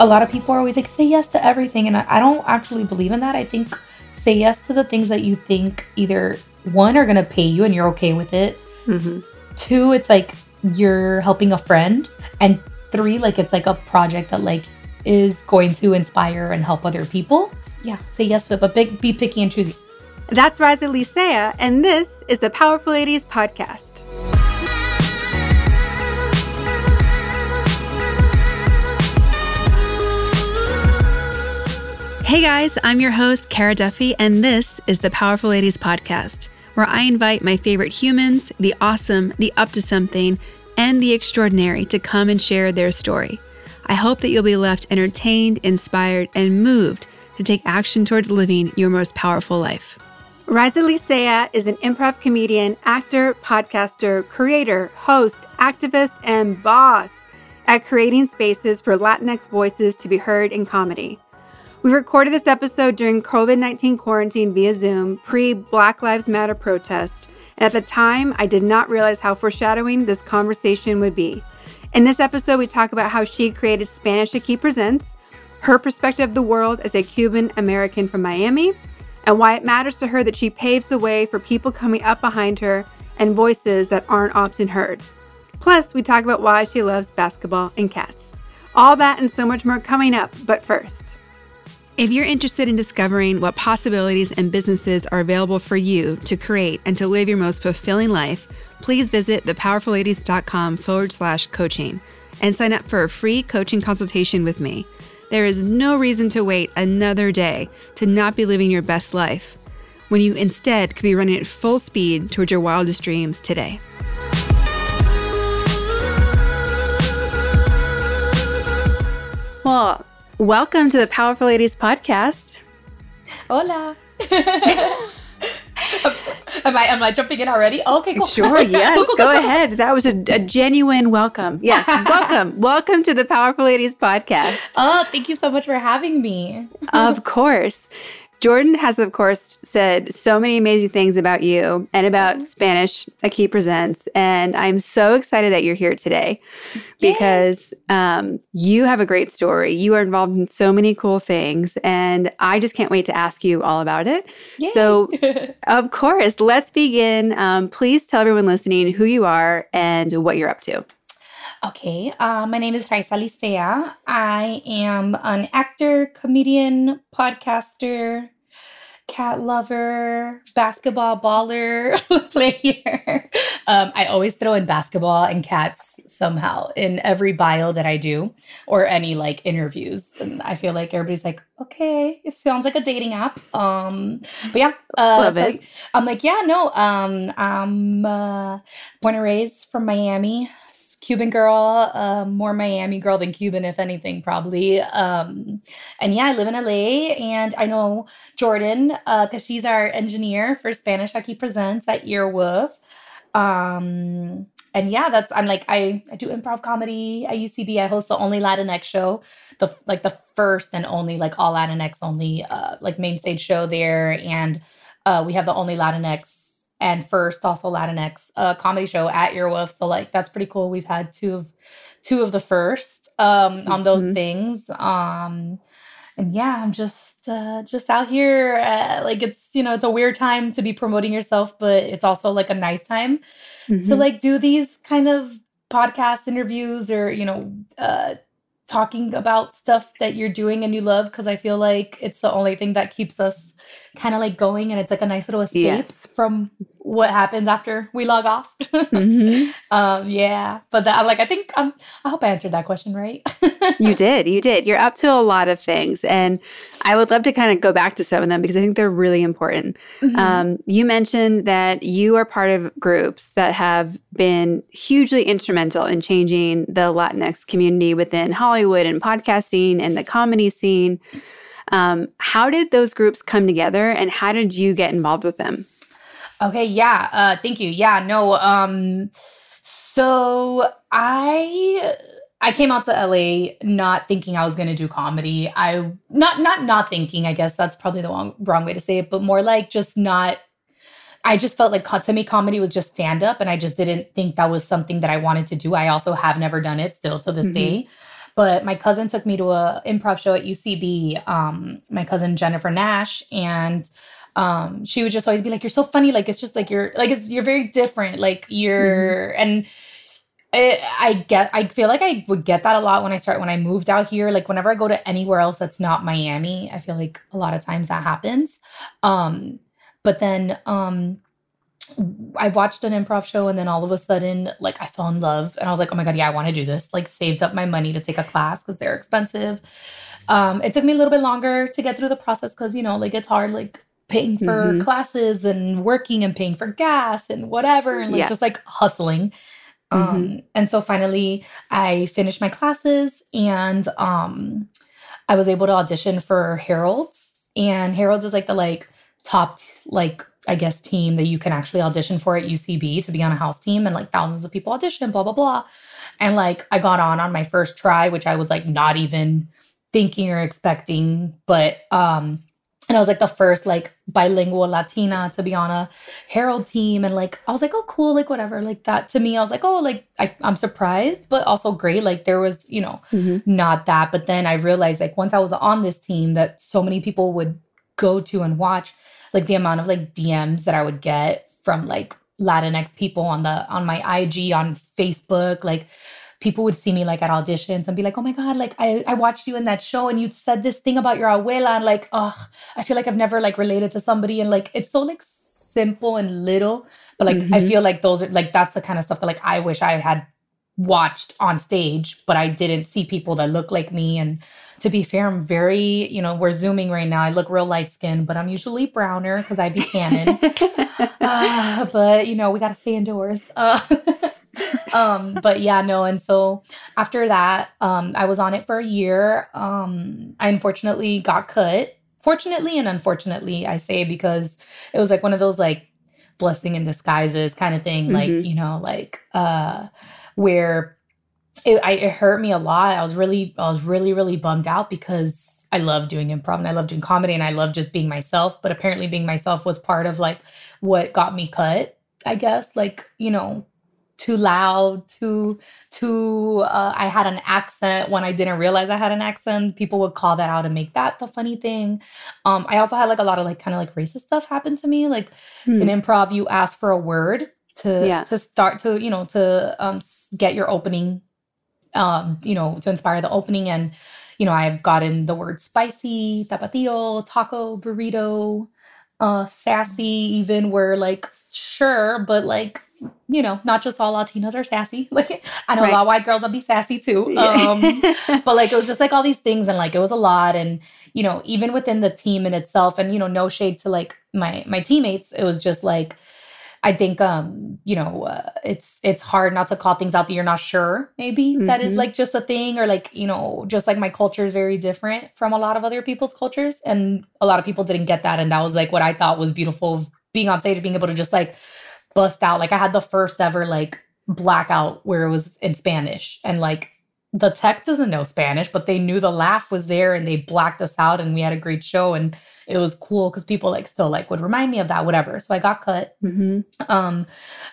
a lot of people are always like, say yes to everything. And I, I don't actually believe in that. I think say yes to the things that you think either one are going to pay you and you're okay with it. Mm-hmm. Two, it's like you're helping a friend. And three, like it's like a project that like is going to inspire and help other people. Yeah, say yes to it, but big, be picky and choosy. That's Raisa Licea, and this is the Powerful Ladies Podcast. Hey guys, I'm your host, Kara Duffy, and this is the Powerful Ladies Podcast, where I invite my favorite humans, the awesome, the up to something, and the extraordinary to come and share their story. I hope that you'll be left entertained, inspired, and moved to take action towards living your most powerful life. Raisa Licea is an improv comedian, actor, podcaster, creator, host, activist, and boss at creating spaces for Latinx voices to be heard in comedy. We recorded this episode during COVID 19 quarantine via Zoom, pre Black Lives Matter protest, and at the time, I did not realize how foreshadowing this conversation would be. In this episode, we talk about how she created Spanish Aquí Presents, her perspective of the world as a Cuban American from Miami, and why it matters to her that she paves the way for people coming up behind her and voices that aren't often heard. Plus, we talk about why she loves basketball and cats. All that and so much more coming up, but first. If you're interested in discovering what possibilities and businesses are available for you to create and to live your most fulfilling life, please visit thepowerfulladies.com forward slash coaching and sign up for a free coaching consultation with me. There is no reason to wait another day to not be living your best life when you instead could be running at full speed towards your wildest dreams today. Well, welcome to the Powerful Ladies podcast. Hola. am I am I jumping in already? okay, cool. Sure, yes. cool, cool, go cool. ahead. That was a, a genuine welcome. Yes, welcome. welcome to the Powerful Ladies podcast. Oh, thank you so much for having me. of course. Jordan has, of course, said so many amazing things about you and about mm-hmm. Spanish Aquí Presents. And I'm so excited that you're here today because um, you have a great story. You are involved in so many cool things. And I just can't wait to ask you all about it. Yay. So, of course, let's begin. Um, please tell everyone listening who you are and what you're up to. Okay, uh, my name is Raisa Licea. I am an actor, comedian, podcaster, cat lover, basketball baller player. Um, I always throw in basketball and cats somehow in every bio that I do or any like interviews. And I feel like everybody's like, okay, it sounds like a dating app. Um, but yeah, uh, Love so it. I'm like, yeah, no, um, I'm uh, born and raised from Miami. Cuban girl, uh, more Miami girl than Cuban, if anything, probably. Um, and yeah, I live in LA, and I know Jordan because uh, she's our engineer for Spanish Aquí Presents at Earwolf. Um, and yeah, that's I'm like I I do improv comedy at UCB. I host the only Latinx show, the like the first and only like all Latinx only uh, like main stage show there, and uh, we have the only Latinx and first also Latinx uh, comedy show at Earwolf. So like that's pretty cool. We've had two of two of the first um, on those mm-hmm. things. Um, and yeah, I'm just uh, just out here. Uh, like it's you know it's a weird time to be promoting yourself, but it's also like a nice time mm-hmm. to like do these kind of podcast interviews or you know uh, talking about stuff that you're doing and you love because I feel like it's the only thing that keeps us kind of like going and it's like a nice little escape yes. from what happens after we log off. mm-hmm. um, yeah, but that, I'm like, I think um, I hope I answered that question right. you did, you did. You're up to a lot of things, and I would love to kind of go back to some of them because I think they're really important. Mm-hmm. Um, you mentioned that you are part of groups that have been hugely instrumental in changing the Latinx community within Hollywood and podcasting and the comedy scene. Um, how did those groups come together and how did you get involved with them? Okay, yeah. Uh, thank you. Yeah, no. Um, so I I came out to LA not thinking I was going to do comedy. I not not not thinking. I guess that's probably the wrong wrong way to say it, but more like just not. I just felt like to me comedy was just stand up, and I just didn't think that was something that I wanted to do. I also have never done it still to this mm-hmm. day. But my cousin took me to a improv show at UCB. Um, my cousin Jennifer Nash, and um, she would just always be like, "You're so funny. Like it's just like you're like it's you're very different. Like you're mm-hmm. and." It, I get I feel like I would get that a lot when I start when I moved out here like whenever I go to anywhere else that's not Miami I feel like a lot of times that happens um but then um I watched an improv show and then all of a sudden, like I fell in love and I was like, oh my God, yeah, I want to do this. Like saved up my money to take a class because they're expensive. Um, it took me a little bit longer to get through the process because, you know, like it's hard, like paying for mm-hmm. classes and working and paying for gas and whatever and like yeah. just like hustling. Um, mm-hmm. and so finally I finished my classes and um I was able to audition for Harold's. And Harold's is like the like top like I guess, team that you can actually audition for at UCB to be on a house team, and like thousands of people audition, blah blah blah. And like I got on on my first try, which I was like not even thinking or expecting, but um, and I was like the first like bilingual Latina to be on a Harold team, and like I was like, oh cool, like whatever, like that to me, I was like, oh like I, I'm surprised, but also great. Like there was you know mm-hmm. not that, but then I realized like once I was on this team that so many people would go to and watch like the amount of like DMs that I would get from like Latinx people on the on my IG on Facebook, like people would see me like at auditions and be like, "Oh my god, like I I watched you in that show and you said this thing about your abuela and like, oh, I feel like I've never like related to somebody and like it's so like simple and little, but like mm-hmm. I feel like those are like that's the kind of stuff that like I wish I had watched on stage, but I didn't see people that look like me and to be fair, I'm very, you know, we're zooming right now. I look real light skinned, but I'm usually browner because I be tanning. uh, but you know, we got to stay indoors. Uh, um, but yeah, no. And so after that, um, I was on it for a year. Um, I unfortunately got cut. Fortunately and unfortunately, I say because it was like one of those like blessing in disguises kind of thing. Mm-hmm. Like, you know, like uh where it, I, it hurt me a lot. I was really, I was really, really bummed out because I love doing improv and I love doing comedy and I love just being myself. But apparently, being myself was part of like what got me cut. I guess, like you know, too loud, too, too. Uh, I had an accent when I didn't realize I had an accent. People would call that out and make that the funny thing. Um, I also had like a lot of like kind of like racist stuff happen to me. Like hmm. in improv, you ask for a word to yeah. to start to you know to um, get your opening um, you know, to inspire the opening. And, you know, I've gotten the word spicy, tapatio, taco, burrito, uh, sassy, even where like, sure, but like, you know, not just all Latinos are sassy. Like I know right. a lot of white girls will be sassy too. Um, but like it was just like all these things and like it was a lot. And, you know, even within the team in itself, and you know, no shade to like my my teammates, it was just like I think um, you know, uh, it's it's hard not to call things out that you're not sure. Maybe mm-hmm. that is mm-hmm. like just a thing, or like you know, just like my culture is very different from a lot of other people's cultures, and a lot of people didn't get that, and that was like what I thought was beautiful of being on stage, being able to just like bust out. Like I had the first ever like blackout where it was in Spanish, and like the tech doesn't know Spanish, but they knew the laugh was there and they blacked us out and we had a great show and it was cool because people like still like would remind me of that, whatever. So I got cut. Mm-hmm. Um,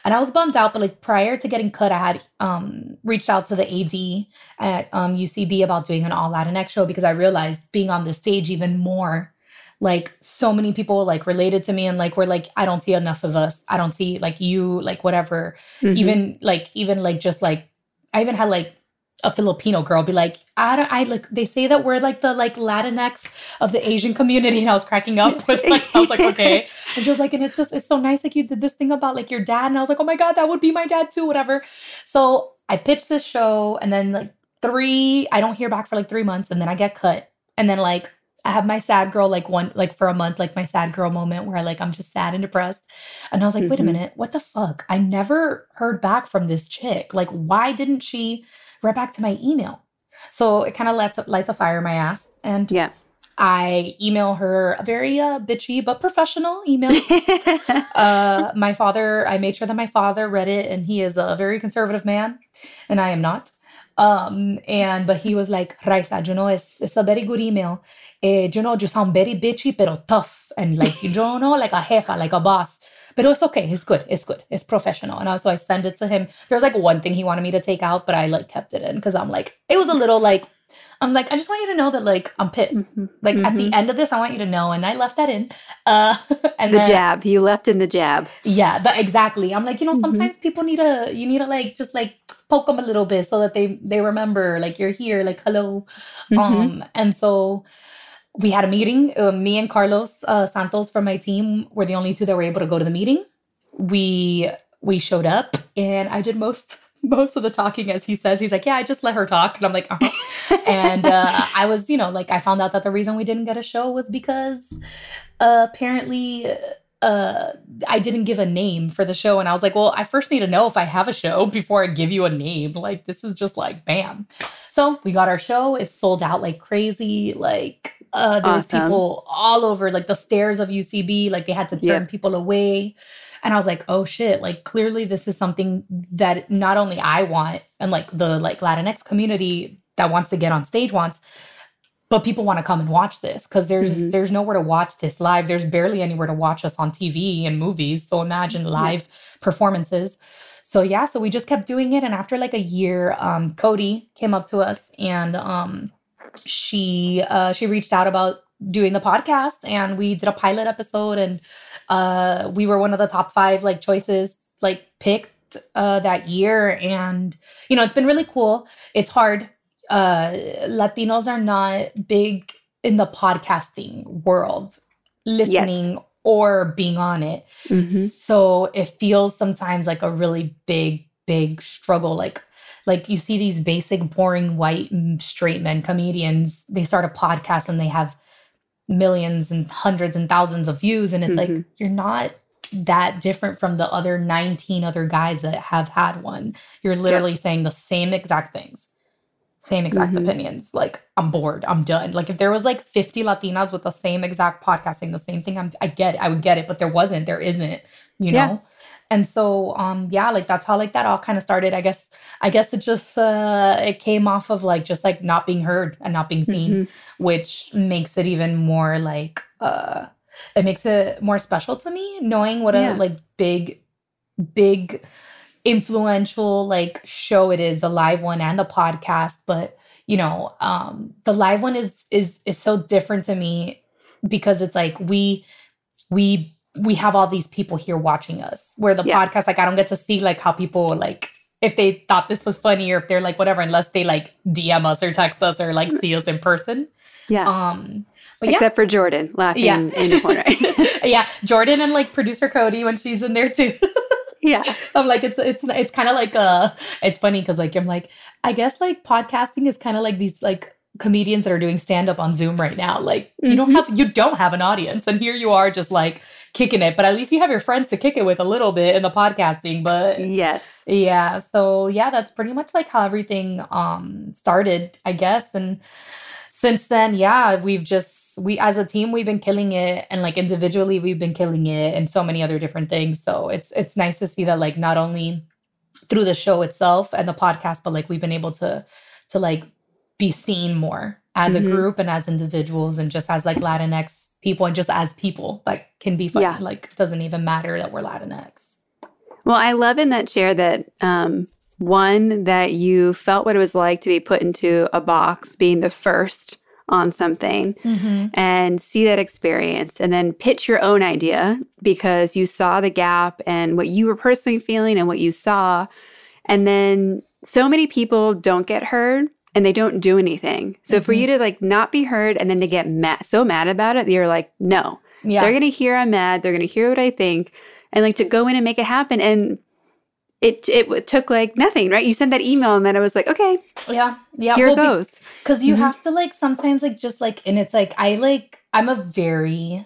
and I was bummed out, but like prior to getting cut, I had um reached out to the AD at um UCB about doing an all Latinx show because I realized being on the stage even more like so many people like related to me and like we're like i don't see enough of us i don't see like you like whatever mm-hmm. even like even like just like i even had like a Filipino girl be like, I don't, I look, they say that we're like the like Latinx of the Asian community. And I was cracking up with like, I was like, okay. And she was like, and it's just, it's so nice. Like you did this thing about like your dad. And I was like, oh my God, that would be my dad too, whatever. So I pitched this show and then like three, I don't hear back for like three months and then I get cut. And then like, I have my sad girl like one like for a month, like my sad girl moment where like I'm just sad and depressed. And I was like, mm-hmm. wait a mm-hmm. minute, what the fuck? I never heard back from this chick. Like, why didn't she right back to my email. So it kind of lights, lights a fire in my ass. And yeah. I email her a very uh, bitchy but professional email. uh, my father, I made sure that my father read it, and he is a very conservative man, and I am not. Um, and but he was like, Raisa, you know, it's, it's a very good email. Uh, you know, you sound very bitchy, pero tough, and like you know, like a jefa, like a boss but it was okay. It's good. It's good. It's professional. And so I send it to him. There was like one thing he wanted me to take out, but I like kept it in because I'm like, it was a little like, I'm like, I just want you to know that like I'm pissed. Mhm. Like at the Mhm. end of this, I want you to know. And I left that in. Uh, and the then, jab. You left in the jab. yeah, the, exactly. I'm like, you know, Mhm. sometimes people need a you need to like just like poke them a little bit so that they they remember like you're here, like hello. Mhm. Um, and so we had a meeting. Uh, me and Carlos uh, Santos from my team were the only two that were able to go to the meeting. We we showed up, and I did most most of the talking, as he says. He's like, "Yeah, I just let her talk," and I'm like, "Uh-huh." and uh, I was, you know, like I found out that the reason we didn't get a show was because uh, apparently uh, I didn't give a name for the show, and I was like, well, I first need to know if I have a show before I give you a name. Like this is just like bam. So we got our show. It sold out like crazy. Like uh, there was people all over, like the stairs of UCB. Like they had to turn people away. And I was like, oh shit, like clearly this is something that not only I want and like the like Latinx community that wants to get on stage wants, but people want to come and watch this because there's Mhm. there's nowhere to watch this live. There's barely anywhere to watch us on TV and movies. So imagine Yeah. live performances. So yeah, so we just kept doing it. And after like a year, um, Cody came up to us and um she uh she reached out about doing the podcast and we did a pilot episode and uh we were one of the top five like choices like picked uh that year. And you know it's been really cool. It's hard uh latinos are not big in the podcasting world listening or being on it. Mhm. so it feels sometimes like a really big big struggle. Like like you see these basic boring white straight men comedians they start a podcast and they have millions and hundreds and thousands of views and it's like Mhm. you're not that different from the other 19 other guys that have had one. You're literally saying the same exact things. Same exact Mhm. opinions. Like i'm bored. I'm done. Like if there was like 50 latinas with the same exact podcast saying the same thing i'm i get it. I would get it but there wasn't. There isn't you Yeah. know and so um yeah like that's how like that all kind of started i guess i guess it just uh it came off of like just like not being heard and not being seen Mhm. which makes it even more like uh it makes it more special to me knowing what Yeah. a like big big influential like show it is the live one and the podcast but you know um the live one is is is so different to me because it's like we we we have all these people here watching us where the Yeah. podcast like i don't get to see like how people like if they thought this was funny or if they're like whatever unless they like dm us or text us or like see us in person Yeah. um but yeah Except for Jordan laughing Yeah. in the corner. yeah jordan and like producer cody when she's in there too yeah. i'm like it's it's it's kind of like uh it's funny because like i'm like i guess like podcasting is kind of like these like comedians that are doing stand up on zoom right now like you don't Mhm. have you don't have an audience and here you are just like kicking it but at least you have your friends to kick it with a little bit in the podcasting but Yes. yeah so yeah that's pretty much like how everything um started i guess and since then yeah we've just we as a team we've been killing it and like individually we've been killing it and so many other different things so it's it's nice to see that like not only through the show itself and the podcast but like we've been able to to like be seen more as Mhm. a group and as individuals and just as like latinx people and just as people like can be fun Yeah. like doesn't even matter that we're latinx Well, I love in that share that um, one that you felt what it was like to be put into a box, being the first on something, mm-hmm. and see that experience, and then pitch your own idea because you saw the gap and what you were personally feeling and what you saw, and then so many people don't get heard and they don't do anything. So for Mhm. you to like not be heard and then to get mad, so mad about it, you're like, no, yeah they're gonna hear I'm mad. They're gonna hear what I think, and like to go in and make it happen. And it it took like nothing, right? You sent that email, and then I was like, okay, yeah yeah here Well, it goes. Cause you Mhm. have to like sometimes like just like and it's like I like I'm a very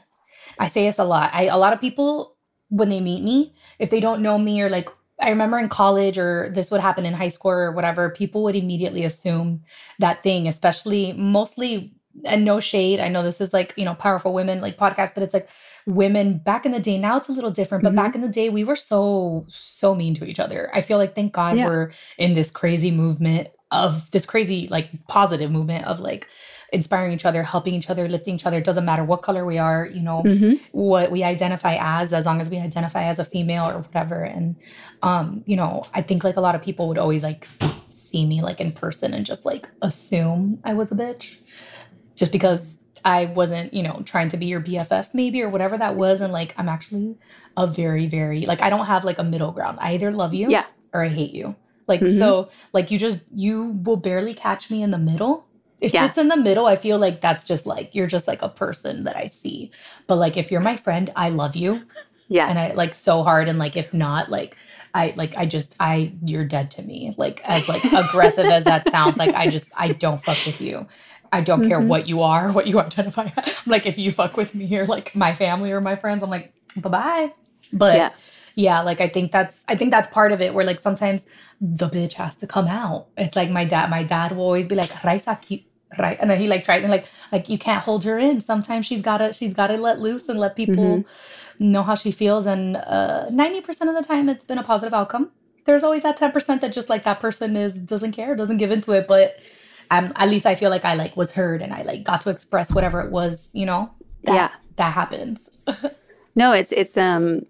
I say this a lot. I a lot of people when they meet me, if they don't know me or like I remember in college or this would happen in high school or whatever, people would immediately assume that thing, especially mostly and no shade. I know this is like, you know, powerful women like podcast, but it's like women back in the day. Now it's a little different, but Mhm. back in the day we were so so mean to each other. I feel like thank God Yeah. we're in this crazy movement of this crazy like positive movement of like inspiring each other, helping each other, lifting each other. It doesn't matter what color we are, you know, Mhm. what we identify as, as long as we identify as a female or whatever. And, um, you know, I think like a lot of people would always like see me like in person and just like assume I was a bitch just because I wasn't, you know, trying to be your BFF maybe or whatever that was. And like, I'm actually a very, very, like, I don't have like a middle ground. I either love you Yeah. or I hate you. Like, Mhm. so, like, you just, you will barely catch me in the middle. If Yeah. it's in the middle, I feel like that's just like, you're just like a person that I see. But like, if you're my friend, I love you Yeah. and I like so hard. And like, if not, like, I like, I just, I, you're dead to me. Like, as like aggressive as that sounds, like, I just, I don't fuck with you. I don't care Mhm. what you are, what you identify. as. like, if you fuck with me or like my family or my friends, I'm like, bye bye. But Yeah. yeah. like I think that's, I think that's part of it. Where like sometimes the bitch has to come out. It's like my dad. My dad will always be like, Raisa, keep right, and then he like tries and like, like you can't hold her in. Sometimes she's gotta, she's gotta let loose and let people Mhm. know how she feels. And uh, ninety percent of the time, it's been a positive outcome. There's always that ten percent that just like that person is doesn't care, doesn't give into it, but. Um, at least I feel like I like was heard and I like got to express whatever it was, you know. That, Yeah. that happens. No, it's it's um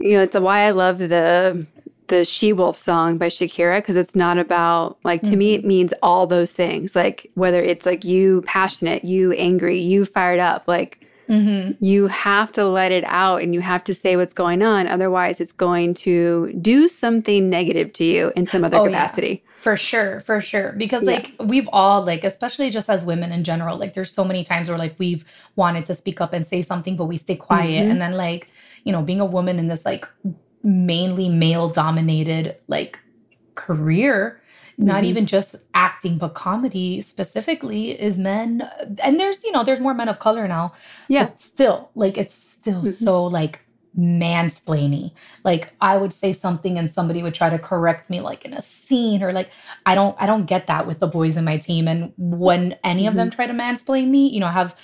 you know, it's a why I love the the She Wolf song by Shakira because it's not about like to me it means all those things. Like whether it's like you passionate, you angry, you fired up, like mm-hmm. you have to let it out and you have to say what's going on otherwise it's going to do something negative to you in some other Oh, yeah. capacity. For sure, for sure. Because Yeah. like we've all like, especially just as women in general, like there's so many times where like we've wanted to speak up and say something, but we stay quiet. Mhm. And then like, you know, being a woman in this like mainly male dominated like career, not Mhm. even just acting, but comedy specifically is men. And there's, you know, there's more men of color now. Yeah. But still, like it's still Mhm. so like mansplaining. Like I would say something and somebody would try to correct me like in a scene or like I don't I don't get that with the boys in my team. And when any of them try to mansplain me, you know, I have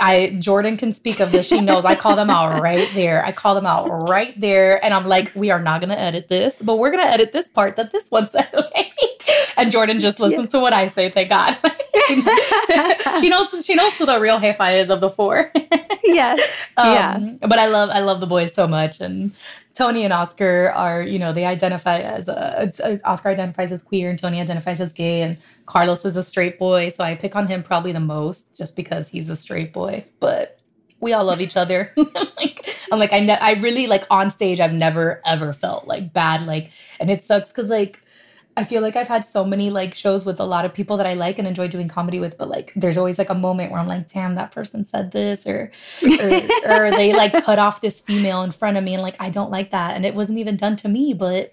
I Jordan can speak of this. She knows I call them out right there. I call them out right there. And I'm like, we are not gonna edit this, but we're gonna edit this part that this one said. and Jordan just listens to what I say, thank God. she, knows she knows who the real Jefa is of the four. yes. Yeah. Um, But I love I love the boys so much, and Tony and Oscar are you know they identify as a, it's, it's- Oscar identifies as queer and Tony identifies as gay, and Carlos is a straight boy. So I pick on him probably the most just because he's a straight boy. But we all love each other. like I'm like I ne- I really like on stage I've never ever felt like bad like, and it sucks because like. I feel like I've had so many like shows with a lot of people that I like and enjoy doing comedy with, but like there's always like a moment where I'm like, damn, that person said this or or, or they like cut off this female in front of me and like I don't like that and it wasn't even done to me but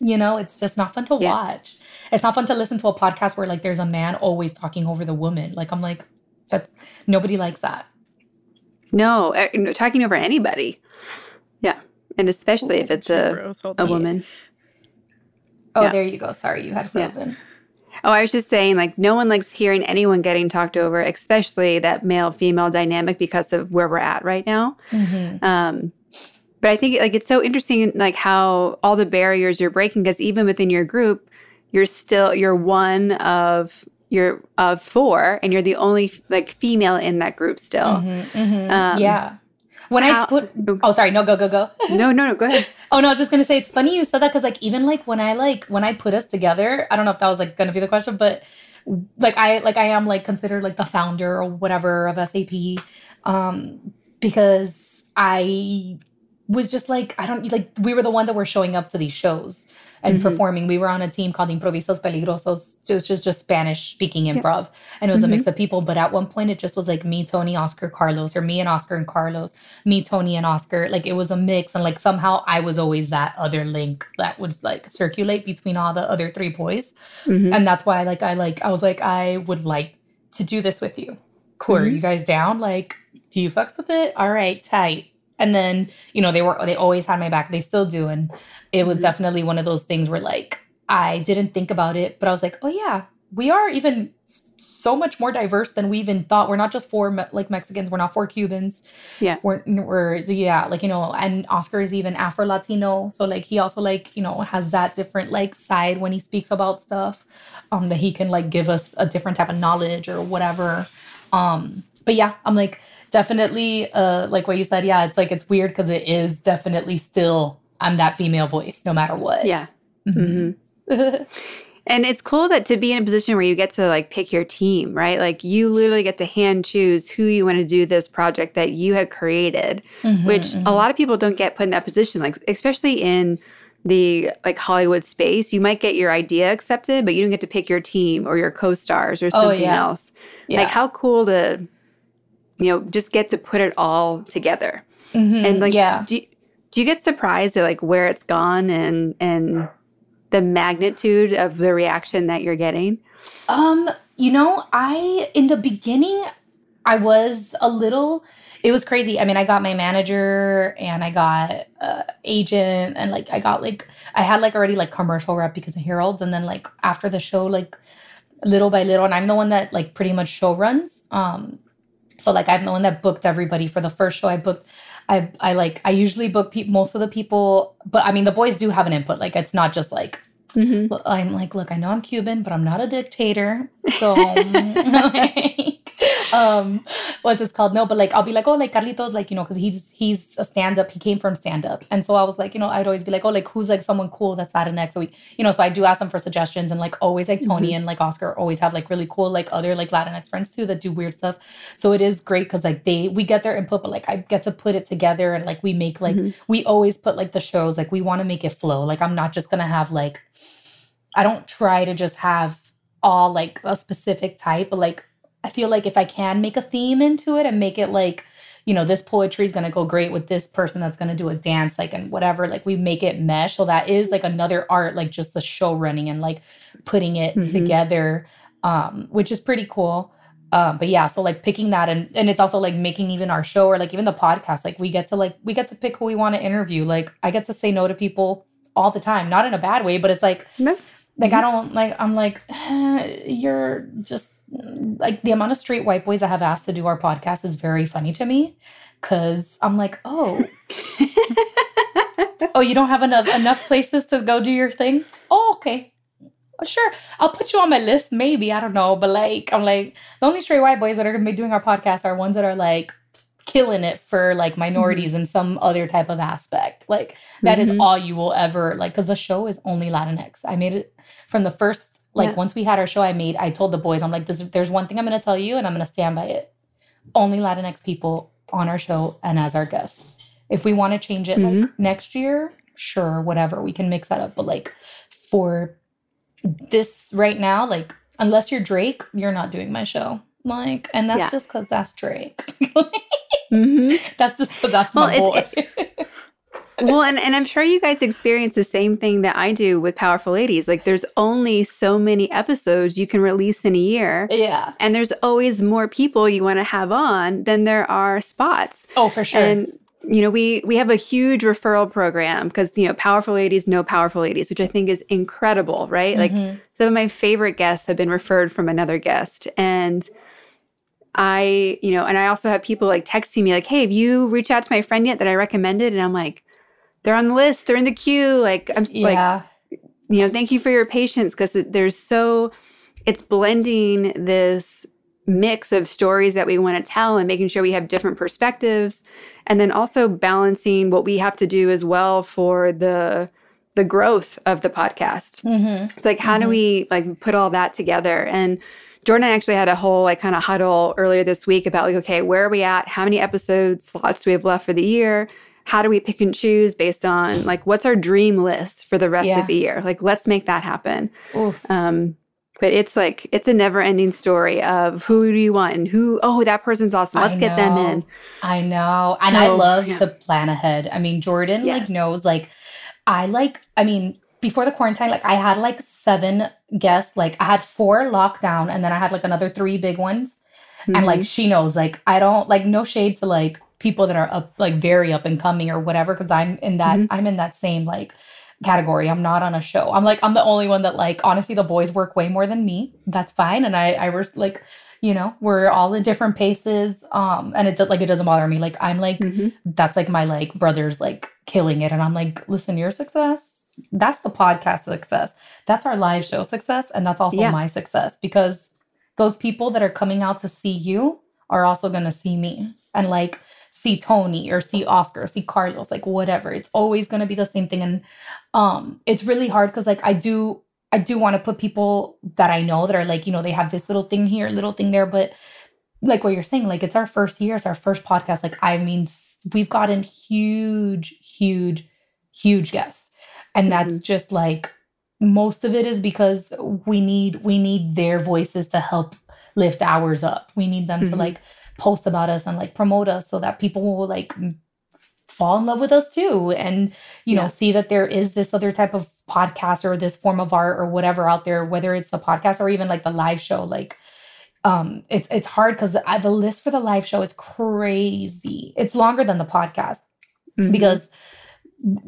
you know it's just not fun to Yeah. watch it's not fun to listen to a podcast where like there's a man always talking over the woman like I'm like that's nobody likes that No, uh, no, talking over anybody. Yeah. And especially if it's a, a on. woman. Oh Yeah. there you go sorry you had Yeah. frozen Oh, I was just saying, like, no one likes hearing anyone getting talked over, especially that male female dynamic because of where we're at right now. Mhm. Um, but I think like it's so interesting, like how all the barriers you're breaking, because even within your group, you're still you're one of you're of four, and you're the only like female in that group still. Mhm, mhm. Um, yeah when how- I put oh sorry no go go go No, no, no. Go ahead. Oh no, I was just gonna say it's funny you said that because like even like when I like when I put us together, I don't know if that was like gonna be the question, but like I like I am like considered like the founder or whatever of SAP, um, because I was just like I don't like we were the ones that were showing up to these shows and Mhm. performing. We were on a team called Improvisos Peligrosos. It was just just Spanish speaking improv, and it was a Mhm. mix of people. But at one point, it just was like me, Tony, Oscar, Carlos, or me and Oscar and Carlos me, Tony, and Oscar. Like it was a mix, and like somehow I was always that other link that would like circulate between all the other three boys, Mhm. and that's why like I like I was like I would like to do this with you. Cool, are Mhm. you guys down? Like, do you fucks with it? All right, tight. And then you know they were they always had my back. They still do, and it was Mhm. definitely one of those things where like I didn't think about it, but I was like, oh yeah, we are even so much more diverse than we even thought. We're not just four like Mexicans. We're not four Cubans. Yeah. We're we're yeah like you know and Oscar is even Afro Latino. So like he also like you know has that different like side when he speaks about stuff, um that he can like give us a different type of knowledge or whatever. Um, but yeah, I'm like definitely uh like what you said. Yeah, it's like it's weird because it is definitely still I'm that female voice no matter what. Yeah. Mhm. hmm And it's cool that to be in a position where you get to like pick your team, right? Like you literally get to hand choose who you want to do this project that you had created, Mhm, which a lot of people don't get put in that position. Like especially in the like Hollywood space, you might get your idea accepted, but you don't get to pick your team or your co-stars or Oh, something yeah. else. yeah. Like how cool to you know just get to put it all together. Mhm, And like yeah. do, do you get surprised at like where it's gone and and the magnitude of the reaction that you're getting? Um, you know, I in the beginning I was a little it was crazy. I mean, I got my manager and I got uh agent and like I got like I had like already like commercial rep because of Harold's and then like after the show like little by little and I'm the one that like pretty much show runs. Um so like I'm the one that booked everybody for the first show I booked I I like I usually book pe- most of the people but I mean the boys do have an input like it's not just like Mm-hmm. I'm like, look, I know I'm Cuban, but I'm not a dictator. So, like, um, what's this called? No, but like, I'll be like, oh, like Carlitos, like, you know, because he's he's a stand up. He came from stand up, and so I was like, you know, I'd always be like, oh, like who's like someone cool that's Latinx? So we, you know, so I do ask them for suggestions, and like always, like Tony and like Oscar always have like really cool like other like Latinx friends too that do weird stuff. So it is great because like they we get their input, but like I get to put it together and like we make like Mhm. we always put like the shows like we want to make it flow. Like I'm not just gonna have like I don't try to just have all like a specific type, but like I feel like if I can make a theme into it and make it like, you know, this poetry is gonna go great with this person that's gonna do a dance, like and whatever, like we make it mesh. So that is like another art, like just the show running and like putting it Mhm. together, um, which is pretty cool. Um, but yeah, so like picking that and and it's also like making even our show or like even the podcast, like we get to like we get to pick who we want to interview. Like I get to say no to people all the time, not in a bad way, but it's like No. like I don't like I'm like eh, you're just like the amount of straight white boys I have asked to do our podcast is very funny to me because I'm like oh. Oh you don't have enough enough places to go do your thing? Oh okay. Well, sure. I'll put you on my list maybe. I don't know but like I'm like the only straight white boys that are gonna be doing our podcast are ones that are like killing it for like minorities in some other type of aspect. Like that is Mhm. all you will ever like because the show is only latinx. I made it from the first like Yeah. once we had our show i made i told the boys i'm like this, there's one thing i'm going to tell you and i'm going to stand by it. Only latinx people on our show and as our guests. If we want to change it like next year sure whatever we can mix that up. But like for this right now like unless you're drake you're not doing my show. Like and that's Yeah. just because that's drake. Mhm. that's just because that's Well, my boy. it's- well, and, and I'm sure you guys experience the same thing that I do with Powerful Ladies. Like, there's only so many episodes you can release in a year. yeah And there's always more people you want to have on than there are spots. oh for sure And you know, we we have a huge referral program because you know, powerful ladies know powerful ladies, which I think is incredible, right? Like Mhm. some of my favorite guests have been referred from another guest, and I, you know, and I also have people like texting me like, "Hey, have you reached out to my friend yet that I recommended?" And I'm like, "They're on the list. They're in the queue." Like I'm s- like, yeah you know, thank you for your patience because there's so it's blending this mix of stories that we want to tell and making sure we have different perspectives and then also balancing what we have to do as well for the the growth of the podcast. hmm It's like how do Mhm. we like put all that together and Jordan actually had a whole like kind of huddle earlier this week about like okay, where are we at? How many episode slots do we have left for the year? How do we pick and choose based on like what's our dream list for the rest Yeah. of the year? Like let's make that happen. Um but it's like it's a never-ending story of who do you want and who oh that person's awesome. Let's get them in. I know. And I love yeah. to plan ahead. I mean, Jordan like knows like I like I mean, before the quarantine, like I had like seven guests. Like I had four lockdown and then I had like another three big ones. And like Mhm. she knows, like I don't like no shade to like people that are up like very up and coming or whatever, because I'm in that Mhm. I'm in that same like category. I'm not on a show. I'm like I'm the only one that like honestly the boys work way more than me. That's fine, and I I was like you know we're all in different paces um and it like it doesn't bother me like i'm like mm-hmm. that's like my like brothers like killing it and i'm like listen your success that's the podcast success that's our live show success and that's also yeah. my success because those people that are coming out to see you are also going to see me and like see Tony or see Oscar, see Carlos, like whatever. It's always going to be the same thing and um it's really hard cuz like I do I do want to put people that I know that are like, you know, they have this little thing here, little thing there, but like what you're saying, like it's our first year, it's our first podcast. Like, I mean, we've gotten huge, huge, huge guests. And that's mm-hmm. just like most of it is because we need we need their voices to help lift ours up. We need them mm-hmm. to like post about us and like promote us so that people will like fall in love with us too and you yeah. know see that there is this other type of podcast or this form of art or whatever out there whether it's the podcast or even like the live show like um it's it's hard because the, the, list for the live show is crazy it's longer than the podcast mm-hmm. because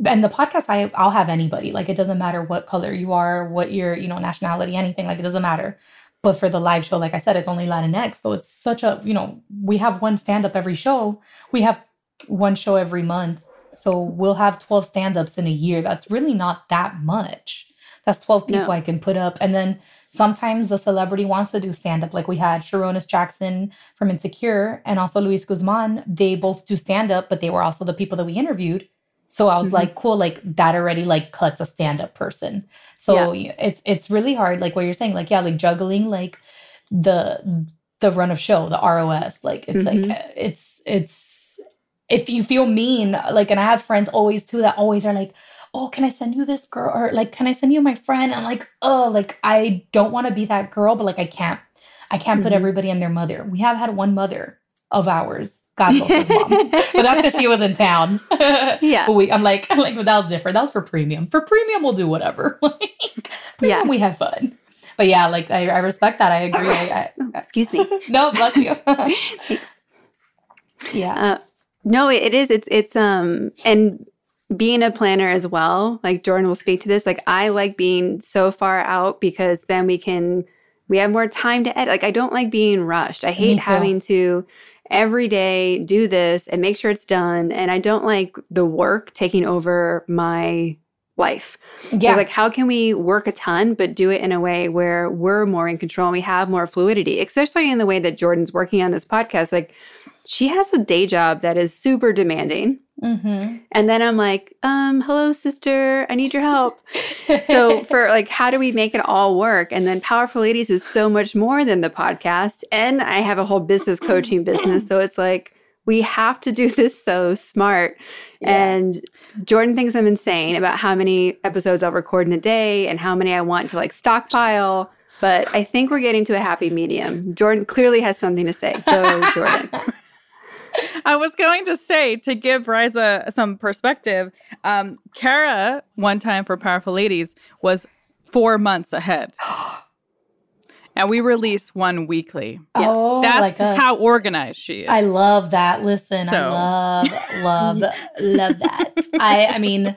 and the podcast I I'll have anybody like it doesn't matter what color you are what your you know nationality anything like it doesn't matter but for the live show like I said it's only Latinx so it's such a you know we have one stand up every show we have one show every month. So we'll have 12 stand ups in a year. That's really not that much. That's 12 people no. I can put up. And then sometimes the celebrity wants to do stand up. Like we had Sarunas Jackson from Insecure and also Luis Guzman. They both do stand up, but they were also the people that we interviewed. So I was mm-hmm. like, cool, like that already like cuts a stand up person. So yeah. it's it's really hard, like what you're saying, like yeah, like juggling like the the run of show, the ROS. Like it's mm-hmm. like it's it's if you feel mean, like, and I have friends always too that always are like, oh, can I send you this girl? Or like, can I send you my friend? And like, oh, like, I don't want to be that girl, but like, I can't. I can't mm-hmm. put everybody and their mother. We have had one mother of ours. God bless his mom. but that's because she was in town. yeah. But we, I'm like, I'm like, but that was different. That was for premium. For premium, we'll do whatever. like, yeah. We have fun. But yeah, like, I, I respect that. I agree. I, I, Excuse me. no, bless you. yeah. Uh, no, it is. It's it's um and being a planner as well. Like Jordan will speak to this. Like I like being so far out because then we can we have more time to edit. Like I don't like being rushed. I hate having to every day do this and make sure it's done. And I don't like the work taking over my life. Yeah. So like how can we work a ton but do it in a way where we're more in control and we have more fluidity, especially in the way that Jordan's working on this podcast. Like she has a day job that is super demanding. Mm-hmm. And then I'm like, um, hello, sister, I need your help. so, for like, how do we make it all work? And then Powerful Ladies is so much more than the podcast. And I have a whole business coaching business. So, it's like, we have to do this so smart. Yeah. And Jordan thinks I'm insane about how many episodes I'll record in a day and how many I want to like stockpile. But I think we're getting to a happy medium. Jordan clearly has something to say. Go, Jordan. I was going to say to give Raisa some perspective. Um, Kara, one time for Powerful Ladies, was four months ahead. and we release one weekly. Oh, that's like how organized she is. I love that. Listen, so. I love, love, love that. I, I mean,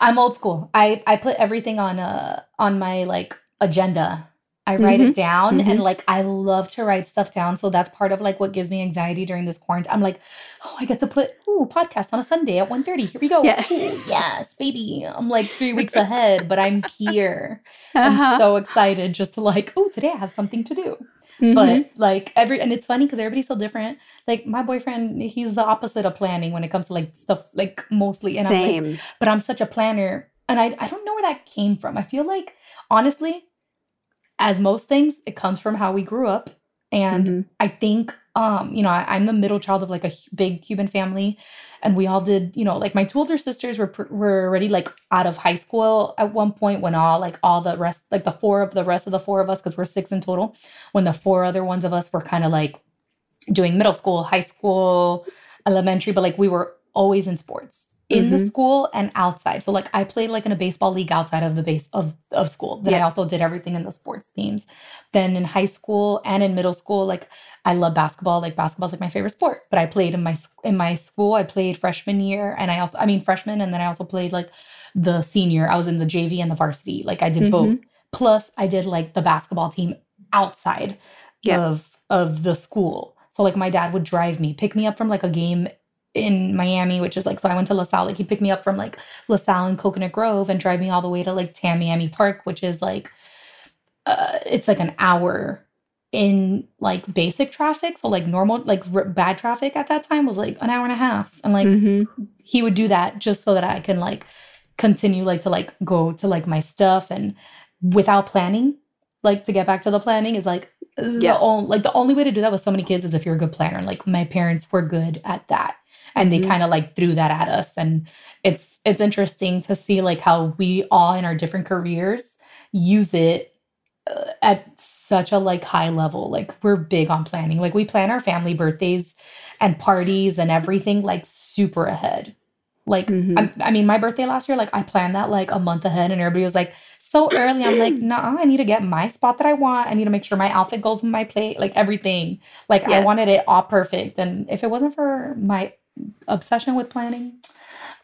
I'm old school. I, I put everything on a on my like agenda I write mm-hmm. it down mm-hmm. and like I love to write stuff down. So that's part of like what gives me anxiety during this quarantine. I'm like, oh, I get to put ooh podcast on a Sunday at 1.30. Here we go. Yeah. Ooh, yes, baby. I'm like three weeks ahead, but I'm here. Uh-huh. I'm so excited just to like, oh, today I have something to do. Mm-hmm. But like every and it's funny because everybody's so different. Like my boyfriend, he's the opposite of planning when it comes to like stuff like mostly. And Same. I'm like, but I'm such a planner. And I I don't know where that came from. I feel like honestly, as most things, it comes from how we grew up. And mm-hmm. I think, um, you know, I, am the middle child of like a big Cuban family, and we all did, you know, like my two older sisters were were already like out of high school at one point when all like all the rest, like the four of the rest of the four of us, because we're six in total, when the four other ones of us were kind of like doing middle school, high school, elementary, but like we were always in sports in the Mhm. school and outside. So like I played like in a baseball league outside of the base of, of school. Then I also did everything in the sports teams. Then in high school and in middle school, like I love basketball. Like basketball's like my favorite sport. But I played in my in my school. I played freshman year, and I also I mean freshman, and then I also played like the senior. I was in the JV and the varsity. Like I did both. Plus I did like the basketball team outside Yeah. of of the school. So like my dad would drive me, pick me up from like a game in Miami, which is like so I went to LaSalle. Like he'd pick me up from like LaSalle and Coconut Grove and drive me all the way to like Tamiami Park, which is like uh it's like an hour in like basic traffic. So like normal like r- bad traffic at that time was like an hour and a half. And like Mhm. he would do that just so that I can like continue like to like go to like my stuff and without planning like to get back to the planning is like the Yeah. only like the only way to do that with so many kids is if you're a good planner and like my parents were good at that and they Mhm. kind of like threw that at us. And it's it's interesting to see like how we all in our different careers use it uh, at such a like high level. Like we're big on planning. Like we plan our family birthdays and parties and everything like super ahead. Like Mhm. I, I mean my birthday last year like i planned that like a month ahead and everybody was like so early. I'm like nah i need to get my spot that i want. I need to make sure my outfit goes with my plate like everything. Like i wanted it all perfect. And if it wasn't for my obsession with planning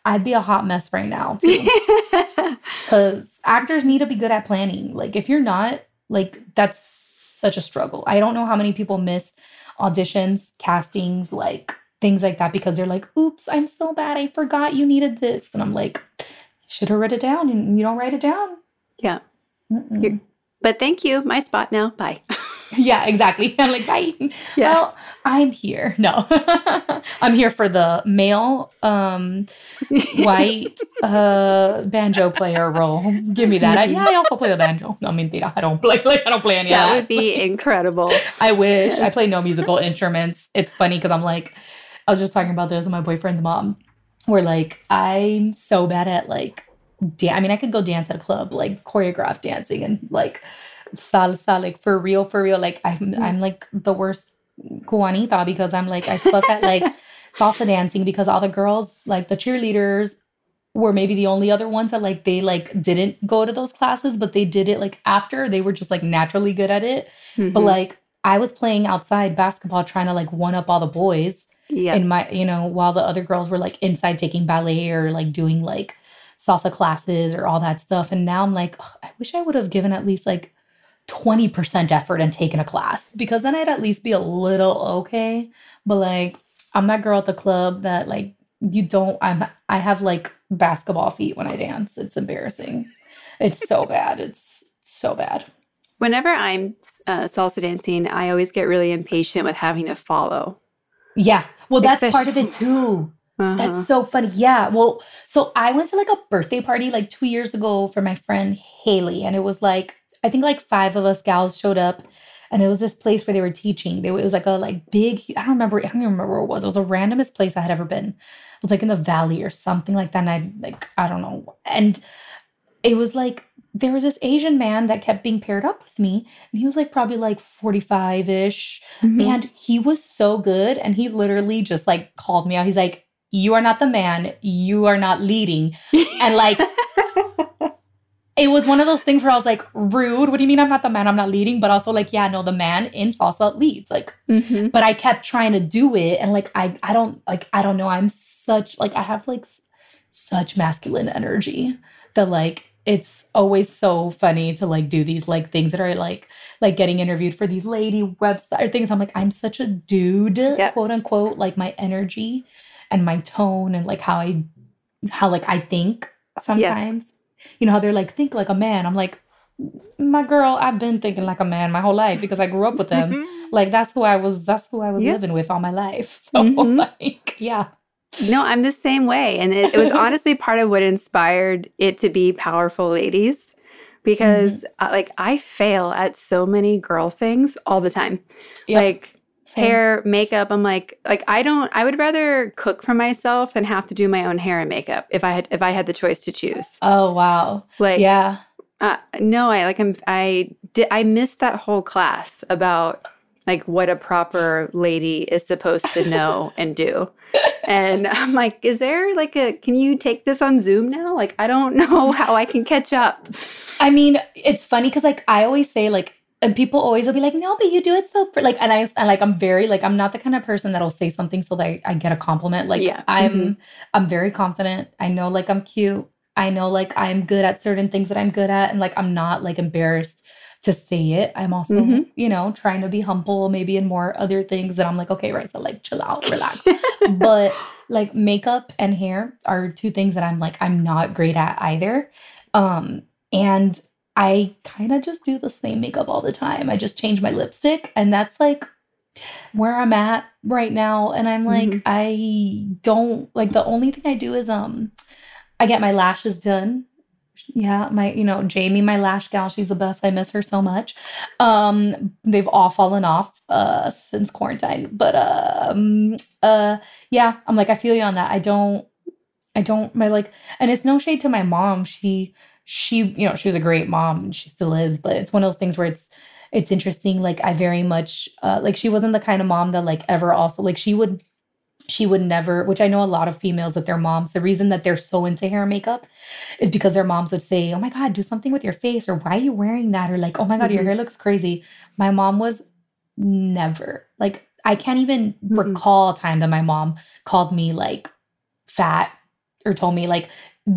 i'd be a hot mess right now too because actors need to be good at planning. Like if you're not, like that's such a struggle. I don't know how many people miss auditions, castings, like things like that because they're like, "Oops, I'm so bad. I forgot you needed this," and I'm like, "You should have written it down, and you don't write it down." Yeah. But thank you. My spot now. Bye. yeah, exactly. I'm like, bye. Yeah. Well, I'm here. No, I'm here for the male, um, white uh banjo player role. Give me that. I, yeah, I also play the banjo. No, mentira. I don't play like I don't play any that that. would be incredible. I wish. I play no musical instruments. It's funny because I'm like, I was just talking about this with my boyfriend's mom. Where like I'm so bad at like, da- I mean, I could go dance at a club, like choreograph dancing and like salsa, like for real, for real. Like I'm, Mhm. I'm like the worst Juanita because I'm like I suck at like salsa dancing because all the girls, like the cheerleaders, were maybe the only other ones that like they like didn't go to those classes, but they did it like after they were just like naturally good at it. But Mhm. like I was playing outside basketball trying to like one up all the boys yeah. in my, you know, while the other girls were like inside taking ballet or like doing like salsa classes or all that stuff. And now I'm like, "Ugh, I wish I would have given at least like 20% effort and taken a class because then I'd at least be a little okay. But like, I'm that girl at the club that like you don't I'm I have like basketball feet when I dance. It's embarrassing. It's so bad. It's so bad. Whenever I'm uh, salsa dancing, I always get really impatient with having to follow. Yeah. Well, that's part of it too. Uh-huh. That's so funny. Yeah. Well, so I went to like a birthday party like two years ago for my friend Haley, and it was like I think like five of us gals showed up, and it was this place where they were teaching. They, it was like a like big. I don't remember. I don't even remember where it was. It was the randomest place I had ever been. It was like in the valley or something like that. And I like I don't know. And it was like there was this Asian man that kept being paired up with me, and he was like probably like forty five ish. Mhm. And he was so good. And he literally just like called me out. He's like, You are not the man. You are not leading. And like, it was one of those things where I was like, Rude. What do you mean I'm not the man? I'm not leading. But also, like, yeah, no, the man in salsa leads. Like, Mhm. but I kept trying to do it. And like, I, I don't, like, I don't know. I'm such, like, I have like s- such masculine energy that like, it's always so funny to like do these like things that are like like getting interviewed for these lady website or things. I'm like, I'm such a dude, Yep. quote unquote, like my energy and my tone and like how I how like I think sometimes. You know how they're like, think like a man. I'm like, my girl, I've been thinking like a man my whole life because I grew up with them. like that's who I was that's who I was Yeah. living with all my life. So Mhm. like, yeah. No, I'm the same way. And it, it was honestly part of what inspired it to be Powerful Ladies because, uh, like, I fail at so many girl things all the time. Yep. Like, Same. hair, makeup. I'm like, like I don't. I would rather cook for myself than have to do my own hair and makeup if I had if I had the choice to choose. Oh wow. Like, yeah. uh, no, I like I'm. I did. I missed that whole class about like what a proper lady is supposed to know and do. And I'm like, is there like a can you take this on Zoom now? Like I don't know how I can catch up. I mean, it's funny because like I always say like and people always will be like, no, but you do it so pr-. like, and I and like I'm very like I'm not the kind of person that'll say something so that I, I get a compliment. Like Yeah. I'm Mhm. I'm very confident. I know like I'm cute. I know like I'm good at certain things that I'm good at, and like I'm not like embarrassed to say it. I'm also Mhm. you know trying to be humble, maybe in more other things that I'm like, okay, right, so like chill out, relax. but like makeup and hair are two things that I'm like I'm not great at either. Um and I kind of just do the same makeup all the time. I just change my lipstick and that's like where I'm at right now and I'm like Mhm. I don't like the only thing I do is um I get my lashes done. Yeah, my you know, Jamie, my lash gal, she's the best. I miss her so much. Um they've all fallen off uh since quarantine. But um uh yeah, I'm like I feel you on that. I don't I don't my like and it's no shade to my mom. She she you know, she was a great mom and she still is, but it's one of those things where it's it's interesting like I very much uh like she wasn't the kind of mom that like ever also like she would she would never which i know a lot of females that their moms the reason that they're so into hair and makeup is because their moms would say oh my god do something with your face or why are you wearing that or like oh my god your Mhm. hair looks crazy my mom was never like i can't even Mhm. recall a time that my mom called me like fat or told me like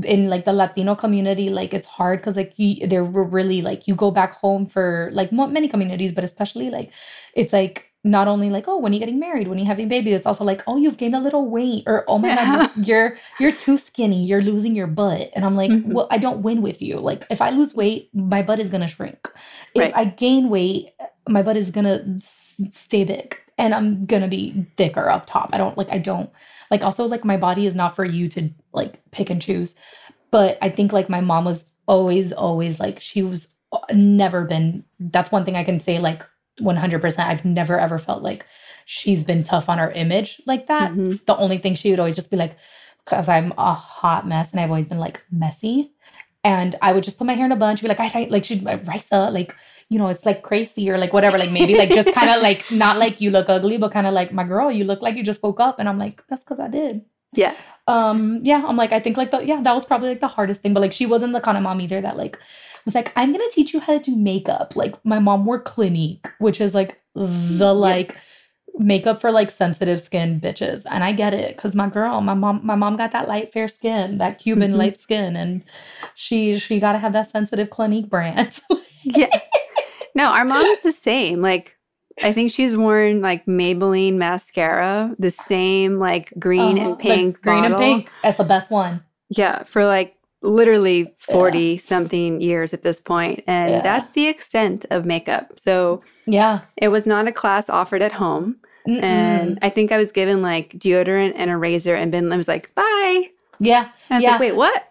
in like the latino community like it's hard because like you there were really like you go back home for like mo- many communities but especially like it's like not only like oh when you getting married? When you having baby? It's also like oh you've gained a little weight or oh my god you're you're too skinny you're losing your butt. And i'm like Mhm. well i don't win with you. Like if i lose weight my butt is gonna shrink. If Right. i gain weight my butt is gonna s- stay big and i'm gonna be thicker up top. I don't like i don't like also like my body is not for you to like pick and choose. But i think like my mom was always always like she was uh, never been that's one thing i can say like 100% i've never ever felt like she's been tough on her image like that. Mhm. the only thing she would always just be like because i'm a hot mess and i've always been like messy. And i would just put my hair in a bunch be like i I- like she'd like Raisa like you know it's like crazy or like whatever like maybe like just kind of like not like you look ugly but kind of like my girl you look like you just woke up and i'm like that's because i did Yeah. um yeah i'm like i think like the yeah that was probably like the hardest thing but like she wasn't the kind of mom either that like was like i'm gonna teach you how to do makeup like my mom wore clinique which is like the like makeup for like sensitive skin bitches and i get it because my girl my mom my mom got that light fair skin that cuban Mhm. light skin and she she got to have that sensitive clinique brand Yeah. No, our mom's the same. Like I think she's worn like Maybelline mascara, the same like green Uh-huh, and the pink. green and pink that's the best one Yeah, for like literally 40 something years at this point. And Yeah. that's the extent of makeup. So yeah it was not a class offered at home. Mm-mm. And I think I was given like deodorant and a razor, and Ben was like, bye. yeah I was Yeah. like, wait, what?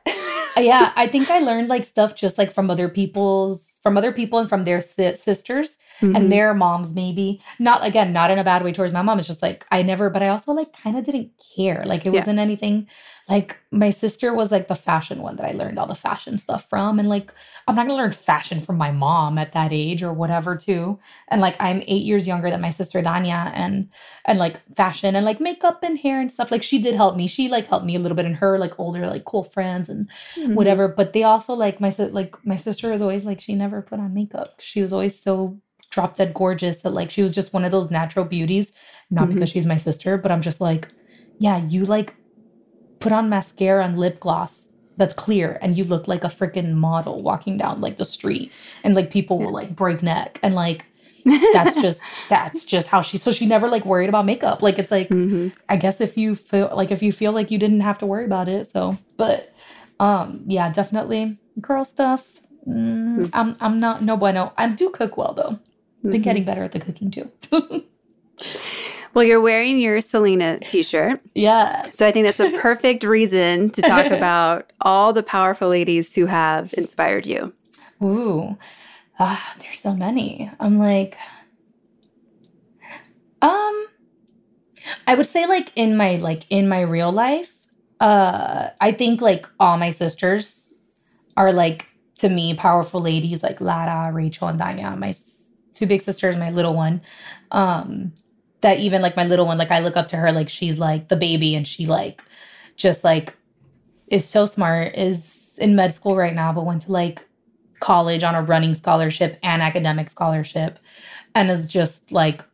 yeah i think i learned like stuff just like from other people's from other people and from their si- sisters Mhm. and their moms maybe not again not in a bad way towards my mom it's just like i never but i also like kind of didn't care like it Yeah. wasn't anything like my sister was like the fashion one that i learned all the fashion stuff from and like i'm not gonna learn fashion from my mom at that age or whatever too and like i'm eight years younger than my sister danya and and like fashion and like makeup and hair and stuff like she did help me she like helped me a little bit in her like older like cool friends and Mhm. whatever. But they also like my like my sister was always like she never put on makeup. She was always so drop dead gorgeous that like she was just one of those natural beauties. Not because she's my sister, but I'm just like, yeah, you like put on mascara and lip gloss that's clear and you look like a freaking model walking down like the street and like people will like break neck and like that's just that's just how she so she never like worried about makeup like it's like Mhm. I guess if you feel like if you feel like you didn't have to worry about it. So, but um, yeah, definitely girl stuff. Mm, I'm I'm not no bueno. I do cook well though. Been Mhm. getting better at the cooking too. Well, you're wearing your Selena t shirt. yeah. So I think that's a perfect reason to talk about all the powerful ladies who have inspired you. Ooh. Ah, there's so many. I'm like, um, I would say like in my like in my real life, uh, I think like all my sisters are like to me powerful ladies like Lara, Rachel, and Danya, my two big sisters, my little one. Um, that even like my little one, like I look up to her, like she's like the baby, and she like just like is so smart, is in med school right now, but went to like college on a running scholarship and academic scholarship, and is just like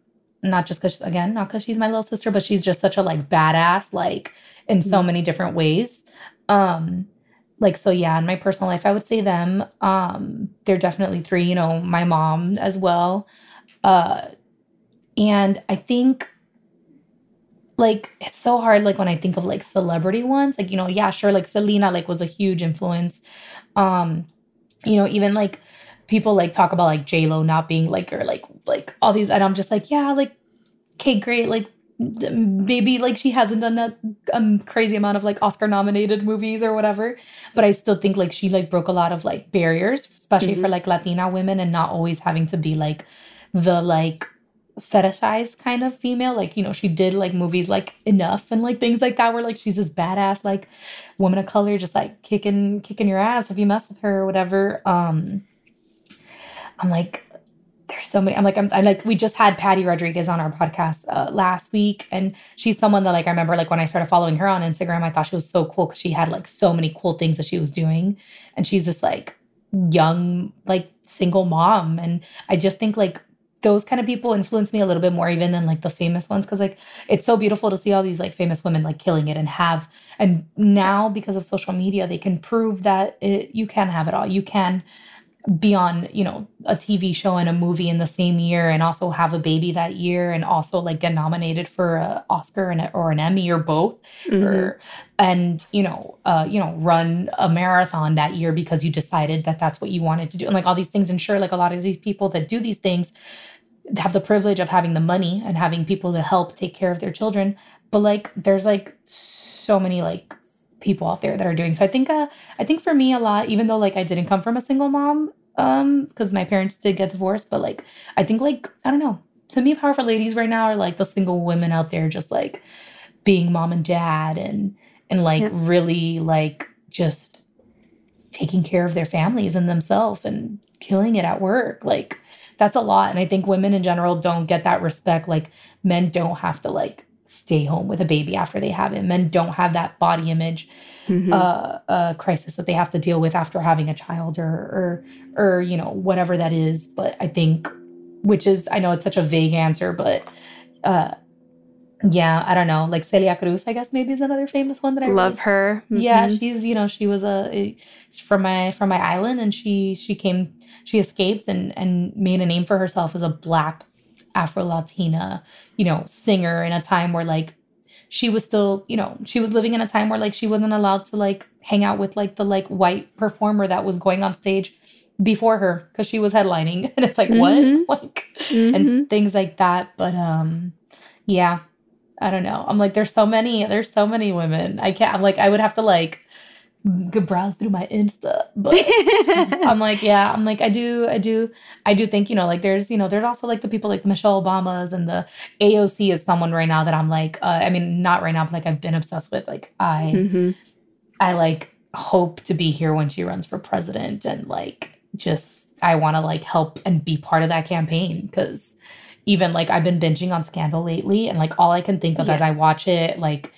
not just because again, not because she's my little sister, but she's just such a like badass, like in so many different ways. Um, like so yeah in my personal life i would say them. Um they're definitely three you know my mom as well. Uh and i think like it's so hard like when i think of like celebrity ones like you know yeah sure like selena like was a huge influence. Um you know even like people like talk about like j lo not being like or like like all these and i'm just like yeah like okay great like maybe like she hasn't done a um, crazy amount of like Oscar nominated movies or whatever, but I still think like she like broke a lot of like barriers, especially mm-hmm. for like Latina women and not always having to be like the like fetishized kind of female. Like, you know, she did like movies like enough and like things like that where like she's this badass like woman of color just like kicking kicking your ass if you mess with her or whatever. Um I'm like there's so many. I'm like, I'm, I'm, like, we just had Patty Rodriguez on our podcast uh, last week, and she's someone that like I remember like when I started following her on Instagram, I thought she was so cool because she had like so many cool things that she was doing, and she's this like young like single mom, and I just think like those kind of people influence me a little bit more even than like the famous ones because like it's so beautiful to see all these like famous women like killing it and have and now because of social media they can prove that it, you can have it all you can be on you know a tv show and a movie in the same year and also have a baby that year and also like get nominated for an oscar and a, or an emmy or both mm-hmm. or and you know uh you know run a marathon that year because you decided that that's what you wanted to do and like all these things and sure like a lot of these people that do these things have the privilege of having the money and having people to help take care of their children but like there's like so many like people out there that are doing. So I think uh I think for me a lot, even though like I didn't come from a single mom, um, because my parents did get divorced, but like I think like I don't know. To me, powerful ladies right now are like the single women out there just like being mom and dad and and like yeah. really like just taking care of their families and themselves and killing it at work. Like that's a lot. And I think women in general don't get that respect. Like men don't have to like stay home with a baby after they have it. Men don't have that body image mm-hmm. uh, uh, crisis that they have to deal with after having a child or, or, or, you know, whatever that is. But I think, which is, I know it's such a vague answer, but uh, yeah, I don't know. Like Celia Cruz, I guess maybe is another famous one that I love really, her. Mm-hmm. Yeah, she's you know she was a from my from my island, and she she came she escaped and and made a name for herself as a black Afro Latina, you know, singer in a time where like she was still, you know, she was living in a time where like she wasn't allowed to like hang out with like the like white performer that was going on stage before her because she was headlining. And it's like, mm-hmm. what? Like mm-hmm. and things like that. But um yeah, I don't know. I'm like, there's so many, there's so many women. I can't I'm like I would have to like browse through my Insta. But I'm like, yeah, I'm like, I do, I do, I do think, you know, like there's, you know, there's also like the people like the Michelle Obamas and the AOC is someone right now that I'm like, uh, I mean, not right now, but like I've been obsessed with. Like I, mm-hmm. I like hope to be here when she runs for president and like just I want to like help and be part of that campaign because even like I've been binging on Scandal lately and like all I can think of yeah. as I watch it, like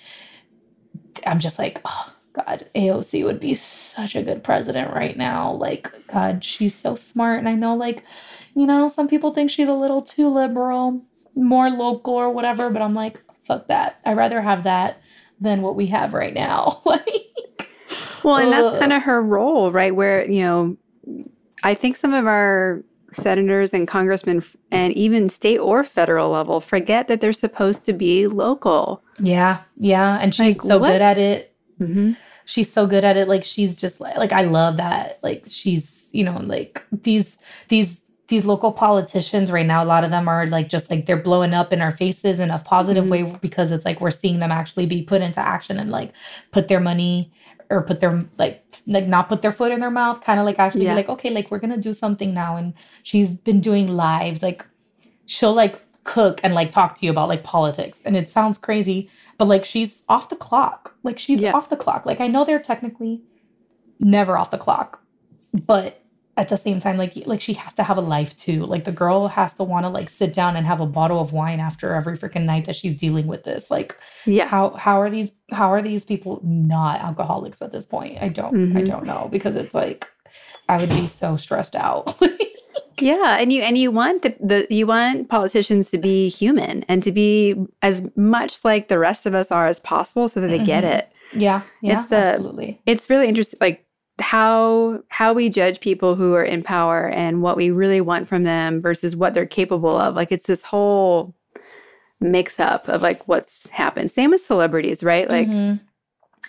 I'm just like, oh God, AOC would be such a good president right now. Like, God, she's so smart. And I know, like, you know, some people think she's a little too liberal, more local or whatever, but I'm like, fuck that. I'd rather have that than what we have right now. like, well, and ugh. that's kind of her role, right? Where, you know, I think some of our senators and congressmen and even state or federal level forget that they're supposed to be local. Yeah. Yeah. And she's like, so what? good at it Mm-hmm. She's so good at it. Like she's just like like I love that. Like she's you know like these these these local politicians right now a lot of them are like just like they're blowing up in our faces in a positive mm-hmm. way because it's like we're seeing them actually be put into action and like put their money or put their like like not put their foot in their mouth kind of like actually yeah. be like okay like we're gonna do something now and she's been doing lives like she'll like cook and like talk to you about like politics and it sounds crazy but like she's off the clock. Like she's yeah. off the clock. Like I know they're technically never off the clock, but at the same time, like like she has to have a life too. Like the girl has to want to like sit down and have a bottle of wine after every freaking night that she's dealing with this. Like, Yeah. how how are these how are these people not alcoholics at this point? I don't I Mhm. don't know because it's like I would be so stressed out. Yeah, and you and you want the, the you want politicians to be human and to be as much like the rest of us are as possible so that they get Mhm. it. yeah, yeah, It's the- absolutely. It's really interesting like how how we judge people who are in power and what we really want from them versus what they're capable of. Like it's this whole mix up of like what's happened. Same with celebrities, right? Like Mhm.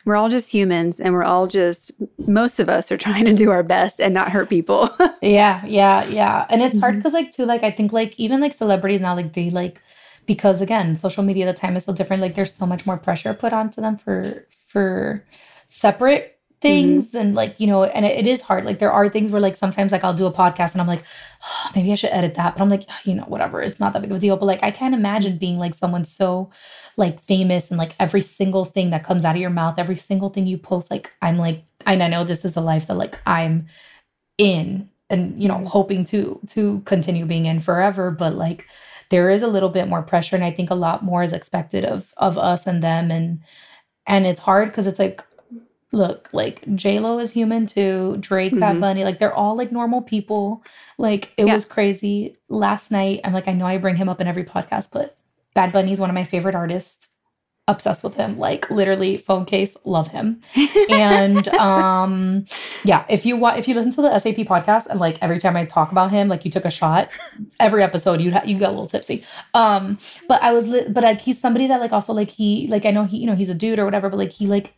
We're all just humans and we're all just most of us are trying to do our best and not hurt people. Yeah, yeah, yeah. And it's hard Mhm. because like too, like I think like even like celebrities now, like they like because again, social media, the time is so different. Like there's so much more pressure put onto them for for separate things and like you know and it, it is hard. Like there are things where like sometimes like i'll do a podcast and i'm like oh, maybe i should edit that. But i'm like you know whatever. It's not that big of a deal. But like i can't imagine being like someone so like famous and like every single thing that comes out of your mouth every single thing you post like i'm like and i know this is a life that like i'm in and you know Mhm. hoping to to continue being in forever. But like there is a little bit more pressure and i think a lot more is expected of of us and them. And and it's hard because it's like look like j-lo is human too drake bad Mhm. bunny like they're all like normal people. Like it Yeah. was crazy. Last night i'm like i know i bring him up in every podcast but bad bunny is one of my favorite artists. Obsessed with him. Like literally phone case love him. And um yeah if you want if you listen to the sap podcast and like every time i talk about him like you took a shot every episode you ha- you get a little tipsy. Um but i was li- but like he's somebody that like also like he like i know he you know he's a dude or whatever but like he like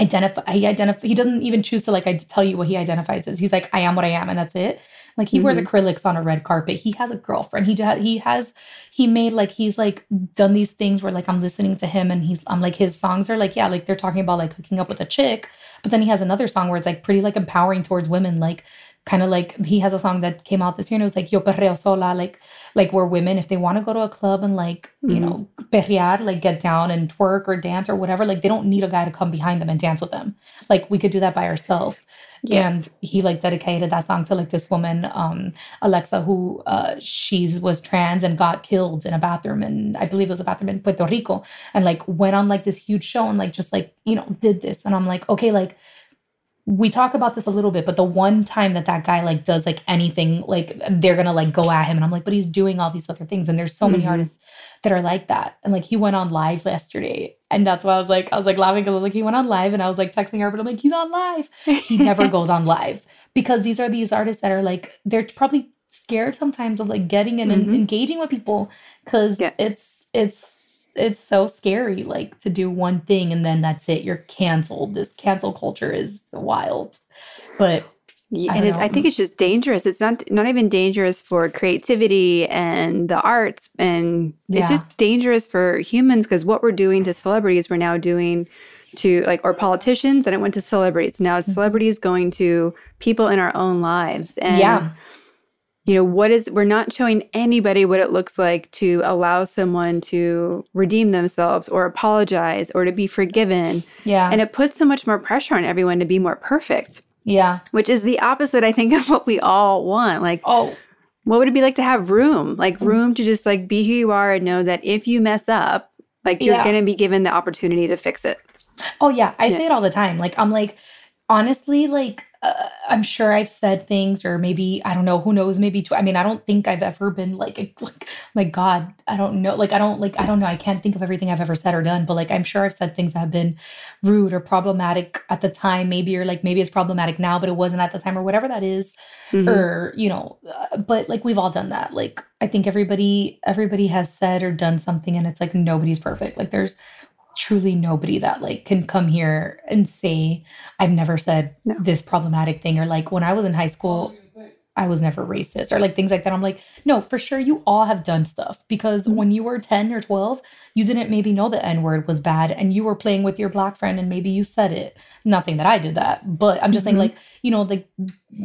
identify he identify he doesn't even choose to like I tell you what he identifies as. He's like i am what i am and that's it. Like he wears mm-hmm. acrylics on a red carpet. He has a girlfriend. He does he has he made like he's like done these things where like i'm listening to him and he's i'm like his songs are like yeah like they're talking about like hooking up with a chick but then he has another song where it's like pretty like empowering towards women like kind of like he has a song that came out this year and it was like yo perreo sola like like where women if they want to go to a club and like you Mhm. know perrear like get down and twerk or dance or whatever like they don't need a guy to come behind them and dance with them. Like we could do that by ourselves and he like dedicated that song to like this woman um alexa who uh she's was trans and got killed in a bathroom and i believe it was a bathroom in puerto rico and like went on like this huge show and like just like you know did this. And i'm like okay like we talk about this a little bit but the one time that that guy like does like anything like they're gonna like go at him and i'm like but he's doing all these other things and there's so many Mhm. artists that are like that and like he went on live yesterday and that's why i was like i was like laughing because like he went on live and i was like texting her but i'm like he's on live he never goes on live because these are these artists that are like they're probably scared sometimes of like getting in and Mhm. engaging with people because Yeah. it's it's it's so scary like to do one thing and then that's it you're canceled this cancel culture is wild but Yeah, I and it's, I think it's just dangerous. It's not not even dangerous for creativity and the arts, and Yeah. it's just dangerous for humans because what we're doing to celebrities, we're now doing to like or politicians, and it went to celebrities. Now it's Mhm. celebrities going to people in our own lives, and yeah you know what is we're not showing anybody what it looks like to allow someone to redeem themselves or apologize or to be forgiven, yeah. And it puts so much more pressure on everyone to be more perfect. Yeah. Which is the opposite i think of what we all want. Like oh. what would it be like to have room? Like Mm. room to just like be who you are and know that if you mess up like you're Yeah. going to be given the opportunity to fix it. Oh yeah, I Yeah. say it all the time. Like I'm like honestly like uh, I'm sure I've said things or maybe I don't know who knows maybe tw- I mean I don't think I've ever been like a, like like god I don't know like I don't like I don't know I can't think of everything I've ever said or done but like I'm sure I've said things that have been rude or problematic at the time maybe or like maybe it's problematic now but it wasn't at the time or whatever that is Mhm. or you know uh, but like we've all done that like i think everybody everybody has said or done something and it's like nobody's perfect like there's truly nobody that like can come here and say i've never said No. this problematic thing or like when i was in high school i was never racist or like things like that i'm like no for sure you all have done stuff because Mhm. when you were 10 or 12 you didn't maybe know the n word was bad and you were playing with your black friend and maybe you said it I'm not saying that i did that but i'm just saying Mhm. like you know like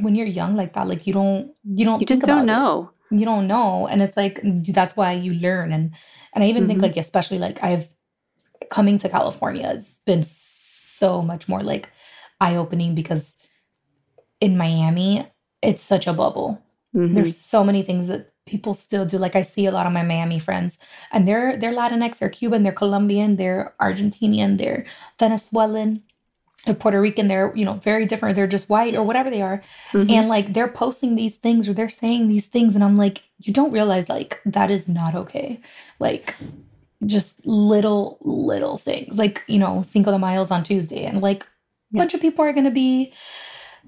when you're young like that like you don't you don't you just don't about it. know you don't know and it's like that's why you learn and and i even think Mhm. like especially like i've coming to california has been so much more like eye-opening because in miami it's such a bubble. Mhm. There's so many things that people still do. Like I see a lot of my Miami friends, and they're they're Latinx, they're Cuban, they're Colombian, they're Argentinian, they're Venezuelan, they're Puerto Rican. They're you know very different. They're just white or whatever they are, Mhm. and like they're posting these things or they're saying these things, and I'm like, you don't realize like that is not okay. Like just little little things like you know Cinco de Mayo's on Tuesday, and like a Yeah. bunch of people are gonna be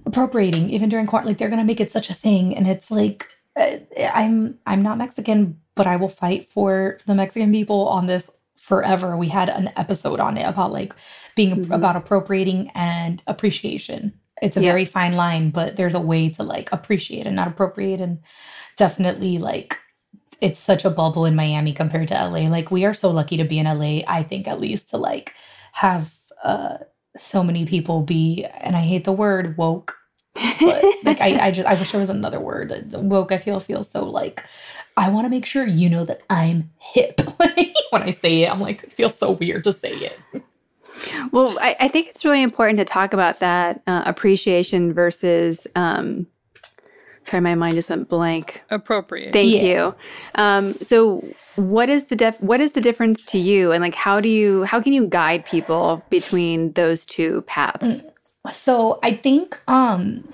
appropriating even during quarantine. Like they're gonna make it such a thing, and it's like uh, I'm I'm not Mexican, but I will fight for the Mexican people on this forever. We had an episode on it about like being Mhm. about appropriating and appreciation. It's a Yeah. very fine line, but there's a way to like appreciate and not appropriate, and definitely like it's such a bubble in Miami compared to LA. Like we are so lucky to be in LA, I think at least to like have uh so many people be and I hate the word woke, but like I, I just I wish there was another word. Woke I feel feels so like I want to make sure you know that I'm hip. when I say it, I'm like it feels so weird to say it. Well, I, I think it's really important to talk about that uh, appreciation versus. Um, sorry, my mind just went blank. Appropriate. Thank Yeah. you. Um, so, what is the def- what is the difference to you, and like how do you how can you guide people between those two paths? So I think um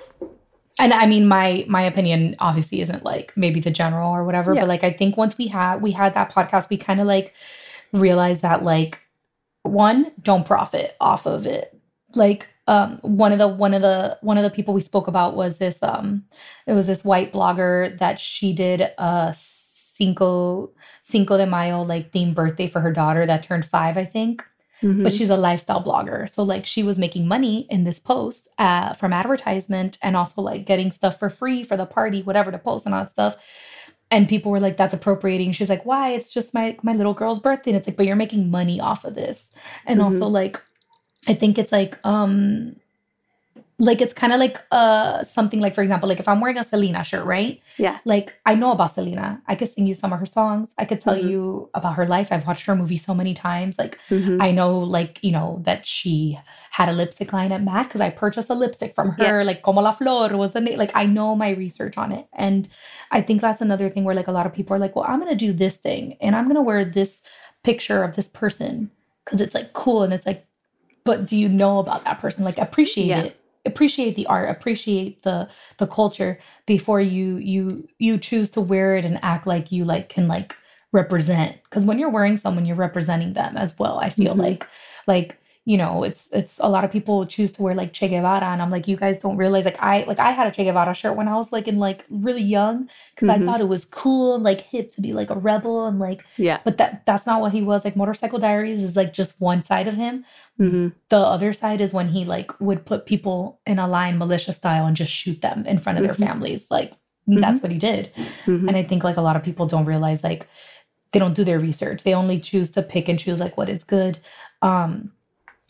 and I mean my my opinion obviously isn't like maybe the general or whatever, Yeah. but like I think once we had we had that podcast, we kind of like realized that like one, don't profit off of it. Like um one of the one of the one of the people we spoke about was this um it was this white blogger that she did a cinco cinco de mayo like themed birthday for her daughter that turned five i think Mhm. but she's a lifestyle blogger. So like she was making money in this post uh, from advertisement and also like getting stuff for free for the party, whatever to post and all that stuff. And people were like, "That's appropriating." She's like, "Why? It's just my my little girl's birthday." And it's like, "But you're making money off of this." And Mhm. also like, I think it's like um like it's kind of like uh something like for example like if i'm wearing a selena shirt right Yeah. like i know about selena i could sing you some of her songs i could tell Mhm. you about her life i've watched her movie so many times like Mhm. I know, like, you know, that she had a lipstick line at MAC because I purchased a lipstick from her, like, Como la Flor was the name. Like, I know my research on it. And I think that's another thing where, like, a lot of people are like, well, I'm going to do this thing and I'm going to wear this picture of this person because it's like cool. And it's like, but do you know about that person? Like, appreciate Yeah. it. Appreciate the art, appreciate the the culture before you you you choose to wear it and act like you like can like represent because when you're wearing someone you're representing them as well i feel Mhm. like like you know it's it's a lot of people choose to wear like che guevara and i'm like you guys don't realize like i like i had a che guevara shirt when i was like in like really young because Mhm. i thought it was cool and like hip to be like a rebel and like Yeah. but that that's not what he was like motorcycle diaries is like just one side of him Mhm. the other side is when he like would put people in a line militia style and just shoot them in front of Mhm. their families like that's what he did Mhm. and I think like a lot of people don't realize like they don't do their research. They only choose to pick and choose like what is good. Um,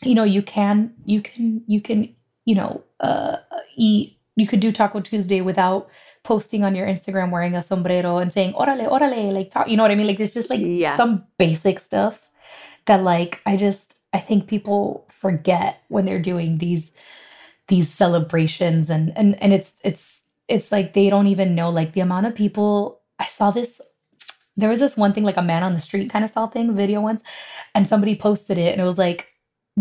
you know, you can you can you can, you know, uh eat you could do Taco Tuesday without posting on your Instagram wearing a sombrero and saying orale, orale, like talk, you know what I mean? Like it's just like Yeah. some basic stuff that like I just I think people forget when they're doing these these celebrations and and and it's it's it's like they don't even know like the amount of people I saw this there was this one thing like a man on the street kind of style thing video once and somebody posted it and it was like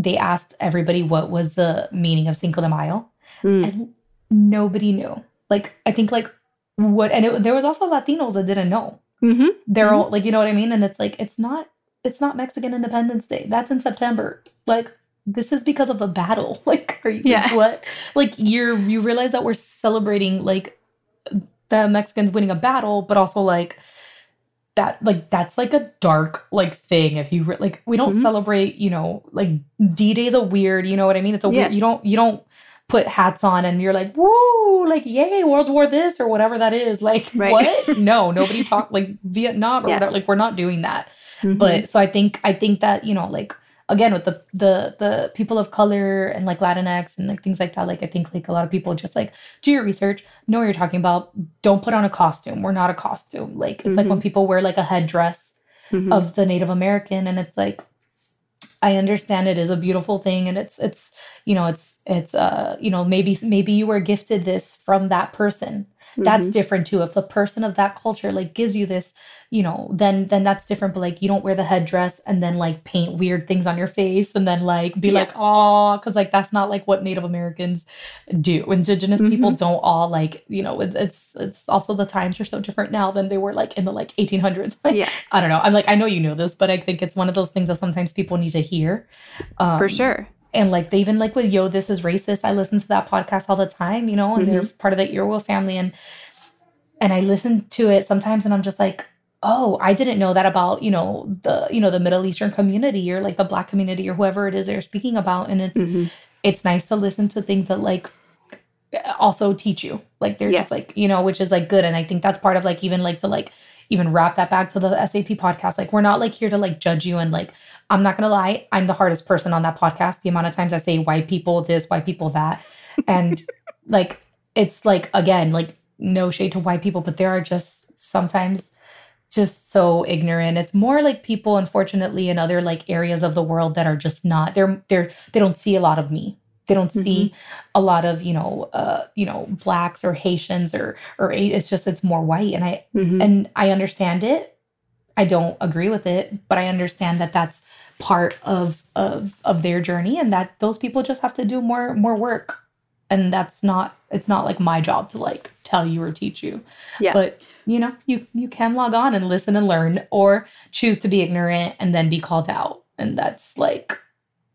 they asked everybody what was the meaning of Cinco de Mayo Mm. and nobody knew like I think like what and it, there was also Latinos that didn't know Mhm. they're Mhm. all like you know what I mean and it's like it's not it's not Mexican Independence Day that's in September like this is because of a battle like are you Yeah. what like you're you realize that we're celebrating like the Mexicans winning a battle but also like that like that's like a dark like thing if you re- like we don't Mhm. celebrate you know like D-Day's a weird you know what I mean it's a Yes. weird you don't you don't put hats on and you're like woo like yay World War this or whatever that is like Right. what no nobody talked like Vietnam or Yeah. whatever like we're not doing that Mhm. but so I think I think that you know like again with the the the people of color and like Latinx and like things like that like I think like a lot of people just like do your research know what you're talking about don't put on a costume. We're not a costume. Like it's like when people wear like a headdress Mhm. of the Native American and it's like I understand it is a beautiful thing and it's it's you know it's it's uh you know maybe maybe you were gifted this from that person that's Mhm. different too if the person of that culture like gives you this you know then then that's different but like you don't wear the headdress and then like paint weird things on your face and then like be Yeah. like oh because like that's not like what native americans do indigenous people Mhm. don't all like you know it, it's it's also the times are so different now than they were like in the like 1800s like yeah, i don't know i'm like i know you know this but i think it's one of those things that sometimes people need to hear um, for sure. And like they even like with yo this is racist. I listen to that podcast all the time you know and they're part of the earwolf family. And and i listen to it sometimes and i'm just like oh i didn't know that about you know the you know the middle eastern community or like the black community or whoever it is they're speaking about. And it's Mhm. it's nice to listen to things that like also teach you. Like they're Yes. just like you know which is like good. And i think that's part of like even like to like even wrap that back to the sap podcast. Like we're not like here to like judge you and like i'm not gonna lie i'm the hardest person on that podcast the amount of times i say white people this white people that. And like it's like again like no shade to white people but there are just sometimes just so ignorant. It's more like people unfortunately in other like areas of the world that are just not they're they're they don't see a lot of me. They don't see a lot of you know uh you know blacks or haitians or or it's just it's more white. And i Mhm. and i understand it. I don't agree with it but i understand that that's part of of of their journey and that those people just have to do more more work and that's not it's not like my job to like tell you or teach you Yeah. but you know you you can log on and listen and learn or choose to be ignorant and then be called out and that's like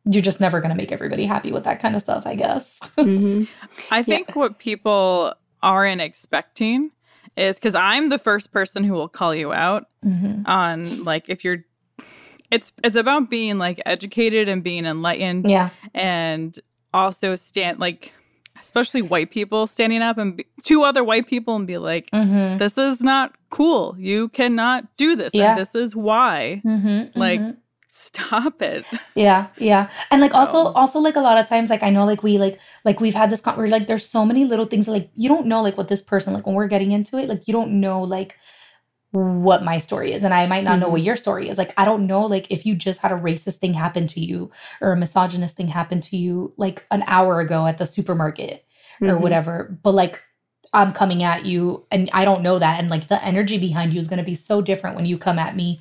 you're just never going to make everybody happy with that kind of stuff i guess Mhm. I think what people aren't expecting is because I'm the first person who will call you out Mhm. on like if you're. It's it's about being like educated and being enlightened yeah and also stand like especially white people standing up and be, two other white people and be like mm-hmm. this is not cool you cannot do this Yeah. and this is why Mm-hmm. Like- mhm. stop it yeah yeah and like also So- also like a lot of times like i know like we like like we've had this con- we're like there's so many little things that, like you don't know like what this person like when we're getting into it like you don't know like what my story is and i might not know what your story is. Like i don't know like if you just had a racist thing happen to you or a misogynist thing happen to you like an hour ago at the supermarket or Mhm. whatever but like i'm coming at you and i don't know that and like the energy behind you is going to be so different when you come at me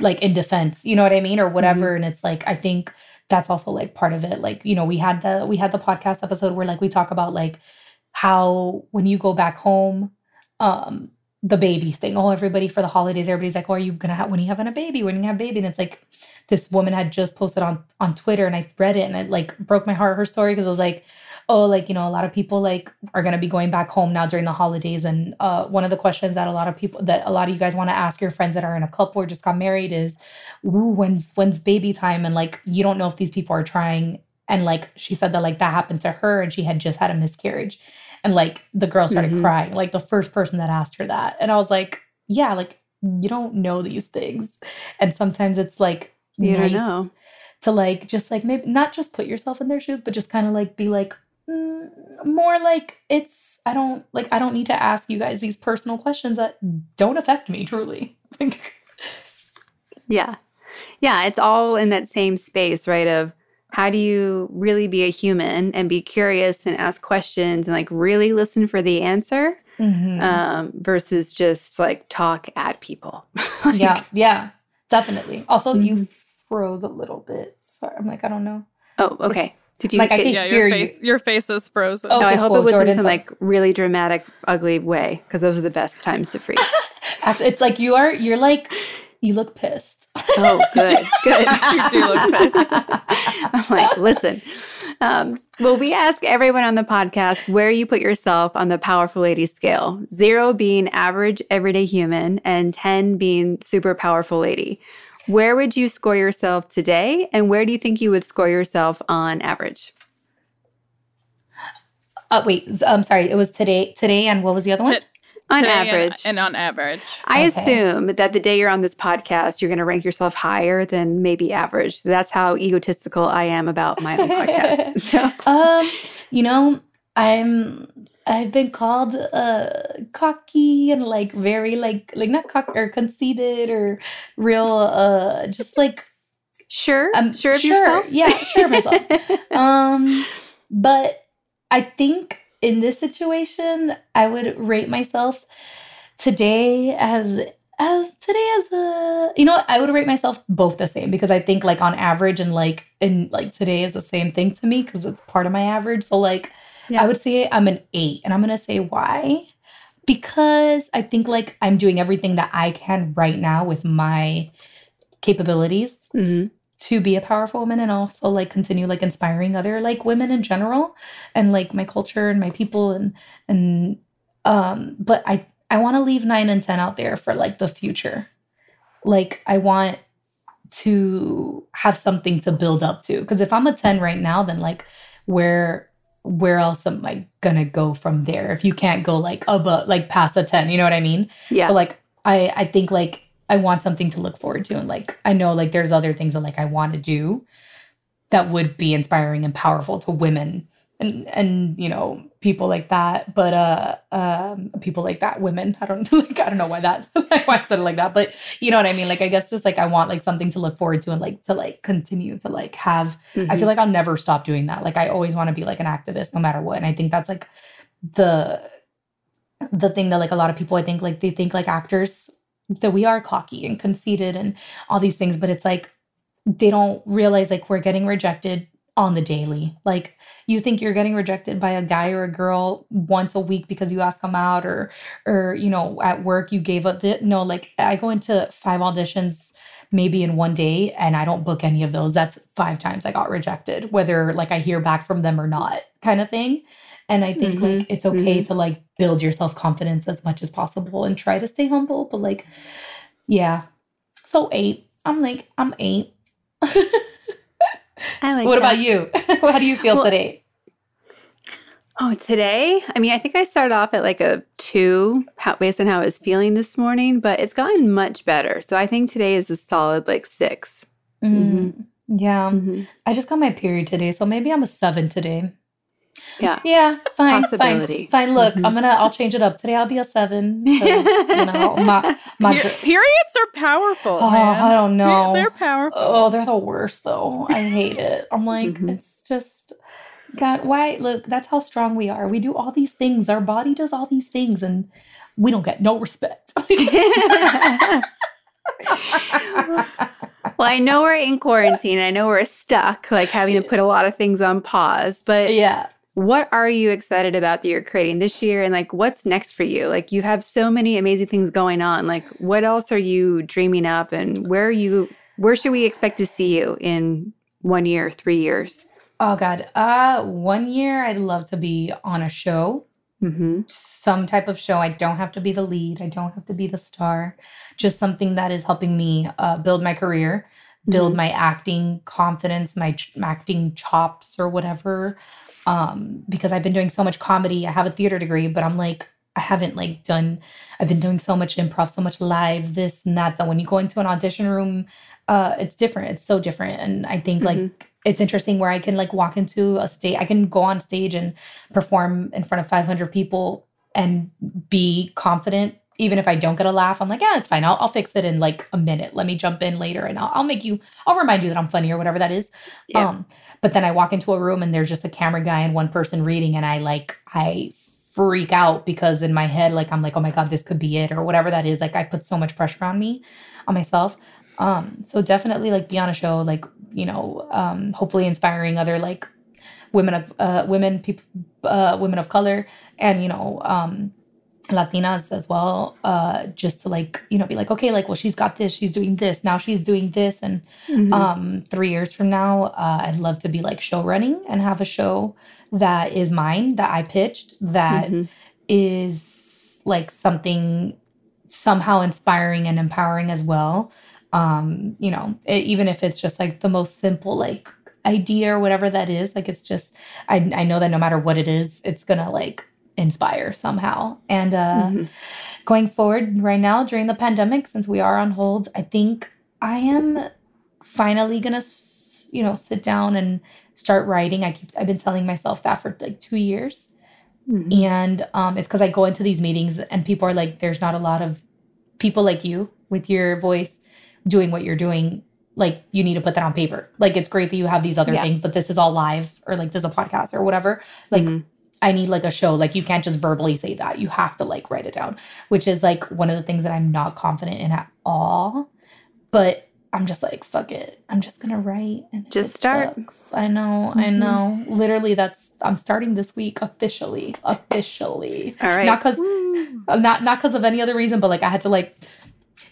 like in defense you know what i mean or whatever and it's like i think that's also like part of it like you know we had the we had the podcast episode where like we talk about like how when you go back home um the baby thing. Oh everybody for the holidays everybody's like oh are you gonna have when are you having a baby? When are you have a baby? And it's like this woman had just posted on on twitter and i read it and it like broke my heart her story because it was like oh like you know a lot of people like are to be going back home now during the holidays. And uh one of the questions that a lot of people that a lot of you guys want to ask your friends that are in a couple or just got married is ooh when's when's baby time? And like you don't know if these people are trying. And like she said that like that happened to her and she had just had a miscarriage and like the girl started Mhm. crying like the first person that asked her that and i was like yeah like you don't know these things and sometimes it's like You nice know. to like just like maybe not just put yourself in their shoes but just kind of like be like mm, more like it's i don't like i don't need to ask you guys these personal questions that don't affect me truly Yeah. Yeah. It's all in that same space, right? Of how do you really be a human and be curious and ask questions and like really listen for the answer mhm. um, versus just like talk at people. Like, yeah yeah definitely also you Mhm. froze a little bit sorry i'm like i don't know Oh, okay. Did you Like, I get- can yeah hear your you. face your face is frozen Oh. No, I hope cool. it wasn't Jordan's some like- like really dramatic, ugly way because those are the best times to freeze. After, it's like you are you're like you look pissed Oh, good, good. You do look pissed. I'm like, listen. Um, well, we ask everyone on the podcast where you put yourself on the powerful lady scale. Zero being average, everyday human, and 10 being super powerful lady. Where would you score yourself today? And where do you think you would score yourself on average? Oh, wait I'm sorry it was today today and what was the other one T- On today and- average. and, on average I Okay. assume that the day you're on this podcast, you're going to rank yourself higher than maybe average. That's how egotistical I am about my own podcast. So, um you know i'm i've been called uh cocky and like very like like not cocky or conceited or real uh just like Sure. I'm sure of sure, yourself. yeah, sure of myself. um, but I think in this situation, I would rate myself today as as today as a you know I would rate myself both the same because I think like on average and like in like today is the same thing to me because it's part of my average. So like Yeah. I would say I'm an eight, and I'm gonna say why because I think like I'm doing everything that I can right now with my capabilities Mhm. To be a powerful woman and also like continue like inspiring other like women in general and like my culture and my people and and um but i i want to leave 9 and 10 out there for like the future like i want to have something to build up to because if i'm a 10 right now then like where where else am i gonna go from there if you can't go like above like past a 10 you know what i mean Yeah. but like I I think like I want something to look forward to and like I know like there's other things that like I want to do that would be inspiring and powerful to women and and you know people like that but uh um people like that women I don't like I don't know why that why I said it like that but you know what I mean like I guess just like I want like something to look forward to and like to like continue to like have I Mhm. feel like I'll never stop doing that. Like I always want to be like an activist no matter what. And I think that's like the the thing that like a lot of people I think like they think like actors that we are cocky and conceited and all these things, but it's like they don't realize like we're getting rejected on the daily. Like you think you're getting rejected by a guy or a girl once a week because you ask them out or or you know at work you gave up the no like I go into five auditions maybe in one day and I don't book any of those. That's five times I got rejected, whether like I hear back from them or not, kind of thing. And I think Mhm, like it's okay to like build your self confidence as much as possible and try to stay humble. But like, yeah. So eight. I'm like, I'm eight. I like what that. about you? How do you feel Well, today? Oh, today? I mean, I think I started off at like a two how, based on how I was feeling this morning, but it's gotten much better. So I think today is a solid like 6 Mm, yeah. Mhm. I just got my period today, so maybe I'm a seven today. Yeah. Yeah, fine, Possibility. fine, fine. Look, Mhm. I'm gonna, I'll change it up today. I'll be a seven. 'cause, you know, my my. Per- periods are powerful. Oh, man. I don't They're- know. They're, powerful. Oh, they're the worst though. I hate it. I'm like, Mhm. it's just God, why look, that's how strong we are. We do all these things. Our body does all these things and we don't get no respect. well, I know we're in quarantine. I know we're stuck, like having to put a lot of things on pause, but yeah. What are you excited about that you're creating this year and like what's next for you like you have so many amazing things going on like what else are you dreaming up and where are you where should we expect to see you in one year three years Oh God. Uh one year I'd love to be on a show. mm-hmm. some type of show. I don't have to be the lead. I don't have to be the star. Just something that is helping me uh, build my career, build my acting confidence, my ch- acting chops, or whatever. Um, because I've been doing so much comedy. I have a theater degree, but I'm like, I haven't like done. I've been doing so much improv, so much live, this and that. That when you go into an audition room, uh, it's different. It's so different, and I think like it's interesting where I can like walk into a stage. I can go on stage and perform in front of 500 people and be confident even if i don't get a laugh i'm like yeah it's fine i'll, I'll fix it in like a minute let me jump in later and I'll, I'll make you i'll remind you that i'm funny or whatever that is Yeah. um but then i walk into a room and there's just a camera guy and one person reading and i like i freak out because in my head like i'm like oh my god this could be it or whatever that is like i put so much pressure on me on myself. Um so definitely like be on a show like you know um hopefully inspiring other like women of uh women people uh women of color and you know um latinas as well uh just to like you know be like okay like well she's got this she's doing this now she's doing this and Mhm. um three years from now uh i'd love to be like show running and have a show that is mine that i pitched that Mhm. is like something somehow inspiring and empowering as well um you know e- even if it's just like the most simple like idea or whatever that is like it's just i i know that no matter what it is it's gonna like inspire somehow and uh Mhm. going forward right now during the pandemic since we are on hold i think i am finally gonna you know sit down and start writing i keep i've been telling myself that for like two years Mhm. and um, it's because I go into these meetings and people are like, there's not a lot of people like you with your voice doing what you're doing like you need to put that on paper. Like it's great that you have these other Yeah. things, but this is all live or like this is a podcast or whatever. Like Mhm. I need like a show. Like you can't just verbally say that. You have to like write it down, which is like one of the things that I'm not confident in at all. But I'm just like, fuck it. I'm just gonna write and Just start. sucks- I know, I Mhm. know. Literally, that's I'm starting this week officially. Officially. All right. Not because uh, not not because of any other reason, but like I had to like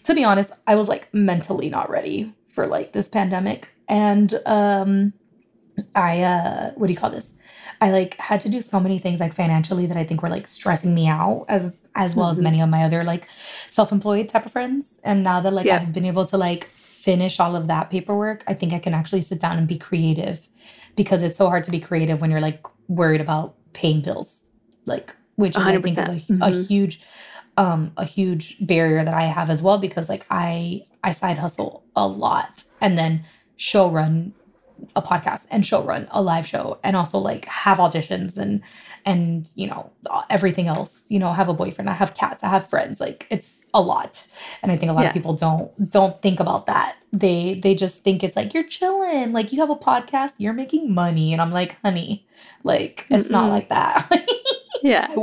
to be honest, I was like mentally not ready for like this pandemic. And um I uh what do you call this? I like had to do so many things like financially that I think were like stressing me out as as well as Mhm. many of my other like self-employed type of friends. And now that like Yeah. I've been able to like finish all of that paperwork, I think I can actually sit down and be creative because it's so hard to be creative when you're like worried about paying bills. Like which is, I think is a, 100%. a huge um a huge barrier that I have as well because like I I side hustle a lot and then show run a podcast and show run a live show and also like have auditions and and you know everything else. You know have a boyfriend i have cats i have friends like it's a lot. And i think a lot Yeah. of people don't don't think about that. They they just think it's like you're chilling like you have a podcast you're making money. And i'm like honey like it's not Mm-mm. like that yeah.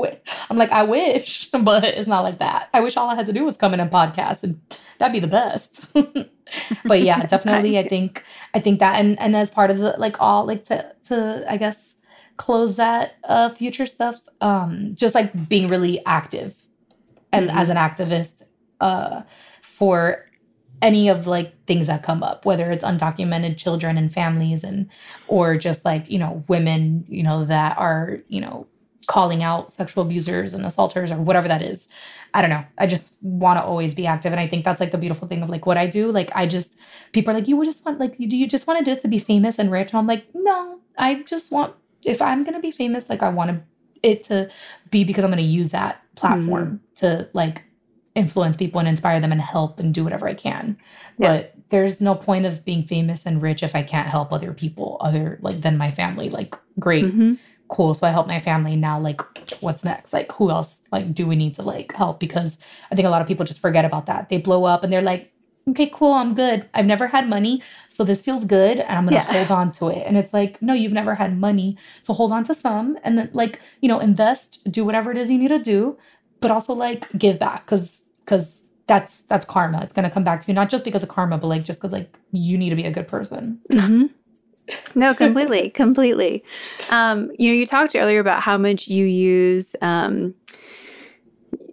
I'm like, I wish, but it's not like that. I wish all I had to do was come in and podcast, and that'd be the best. but yeah, definitely, I think, I think that, and and as part of the like all like to to I guess close that uh future stuff, um, just like being really active, and Mhm. as an activist, uh, for any of like things that come up whether it's undocumented children and families and or just like you know women you know that are you know calling out sexual abusers and assaulters or whatever that is. I don't know. I just want to always be active and i think that's like the beautiful thing of like what i do. Like i just people are like you would just want like do you just want to just to be famous and rich and i'm like no. I just want if i'm gonna be famous like i want it to be because i'm gonna use that platform to like influence people and inspire them and help and do whatever i can. Yeah. but there's no point of being famous and rich if i can't help other people other like than my family. Like great. Mhm. Cool so i help my family now like what's next? Like who else like do we need to like help? Because i think a lot of people just forget about that. They blow up and they're like okay cool i'm good. I've never had money so this feels good and i'm gonna Yeah. hold on to it. And it's like no you've never had money so hold on to some and then like you know invest do whatever it is you need to do but also like give back because because that's that's karma. It's gonna come back to you not just because of karma but like just because like you need to be a good person. Mhm. No, completely, completely. Um, you know, you talked earlier about how much you use, um,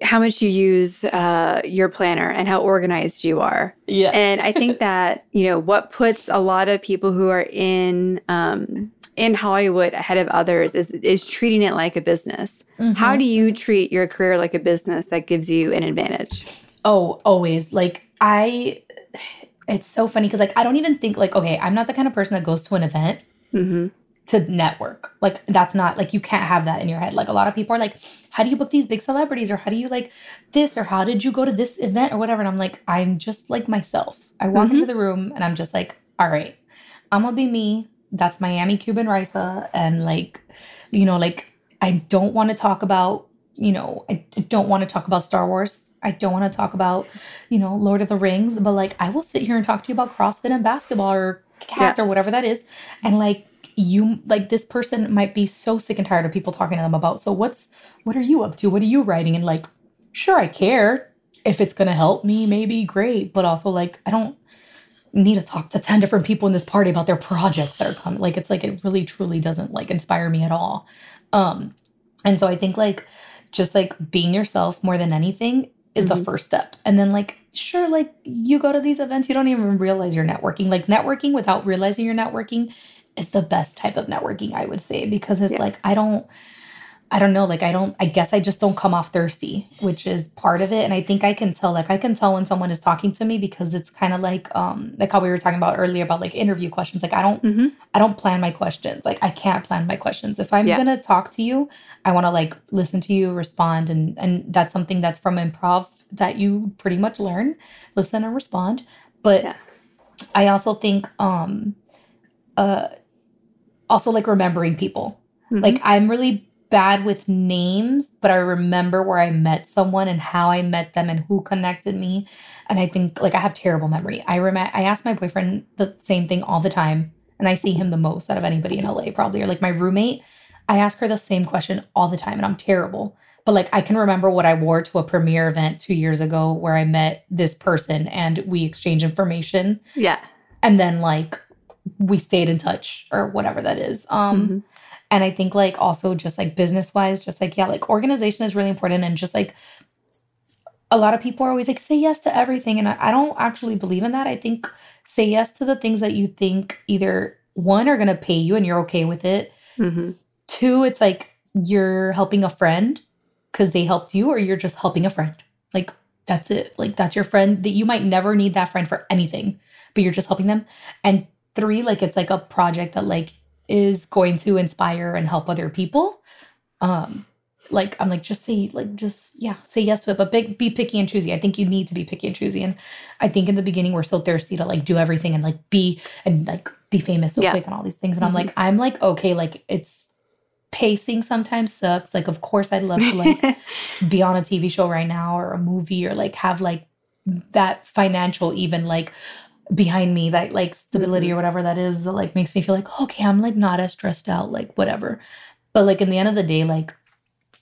how much you use uh, your planner and how organized you are. yeah And I think that you know what puts a lot of people who are in um, in Hollywood ahead of others is is treating it like a business. How do you treat your career like a business that gives you an advantage? Oh, always. Like I it's so funny because like I don't even think like okay, I'm not the kind of person that goes to an event hmm to network. Like that's not like you can't have that in your head. Like a lot of people are like, how do you book these big celebrities or how do you like this or how did you go to this event or whatever? And I'm like, I'm just like myself. I walk Mhm. into the room and I'm just like, all right, I'm gonna be me. That's Miami Cuban Raisa. And like, you know, like I don't want to talk about, you know, I don't want to talk about Star Wars. I don't want to talk about, you know, Lord of the Rings, but like I will sit here and talk to you about CrossFit and basketball or cats or whatever that is. And like you like this person might be so sick and tired of people talking to them about. So what's what are you up to? What are you writing? And like, sure, I care. If it's gonna help me, maybe great. But also like I don't need to talk to 10 different people in this party about their projects that are coming. Like it's like it really truly doesn't like inspire me at all. Um and so I think like just like being yourself more than anything is the Mhm. first step. And then like sure like you go to these events you don't even realize you're networking. Like networking without realizing you're networking is the best type of networking I would say because it's Yeah. like I don't I don't know like I don't I guess I just don't come off thirsty, which is part of it and I think I can tell like I can tell when someone is talking to me because it's kind of like um like how we were talking about earlier about like interview questions like I don't hmm I don't plan my questions. Like I can't plan my questions. If I'm Yeah. gonna talk to you, I want to like listen to you, respond, and and that's something that's from improv that you pretty much learn, listen and respond. But Yeah. I also think um uh also like remembering people. Mhm. Like I'm really bad with names, but I remember where I met someone and how I met them and who connected me. And I think like I have terrible memory. I remember I ask my boyfriend the same thing all the time, and I see him the most out of anybody in LA probably. Or like my roommate, I ask her the same question all the time, and I'm terrible. But like I can remember what I wore to a premiere event two years ago where I met this person and we exchanged information. Yeah. And then like we stayed in touch or whatever that is. Um Mhm. And I think like also just like business wise, just like yeah, like organization is really important and just like a lot of people are always like say yes to everything and I, I don't actually believe in that. I think say yes to the things that you think either one are gonna pay you and you're okay with it. Mhm. Two, it's like you're helping a friend because they helped you, or you're just helping a friend. Like that's it. Like that's your friend that you might never need that friend for anything, but you're just helping them. And three, like it's like a project that like is going to inspire and help other people. Um, like I'm like just say like just yeah say yes to it, but big, be picky and choosy. I think you need to be picky and choosy. And I think in the beginning we're so thirsty to like do everything and like be and like be famous so Yeah. quick and all these things. And I'm Mhm. like I'm like okay like it's pacing sometimes sucks. Like of course I'd love to like be on a TV show right now or a movie or like have like that financial even like behind me that like stability or whatever that is that like makes me feel like okay I'm like not as stressed out like whatever. But like in the end of the day like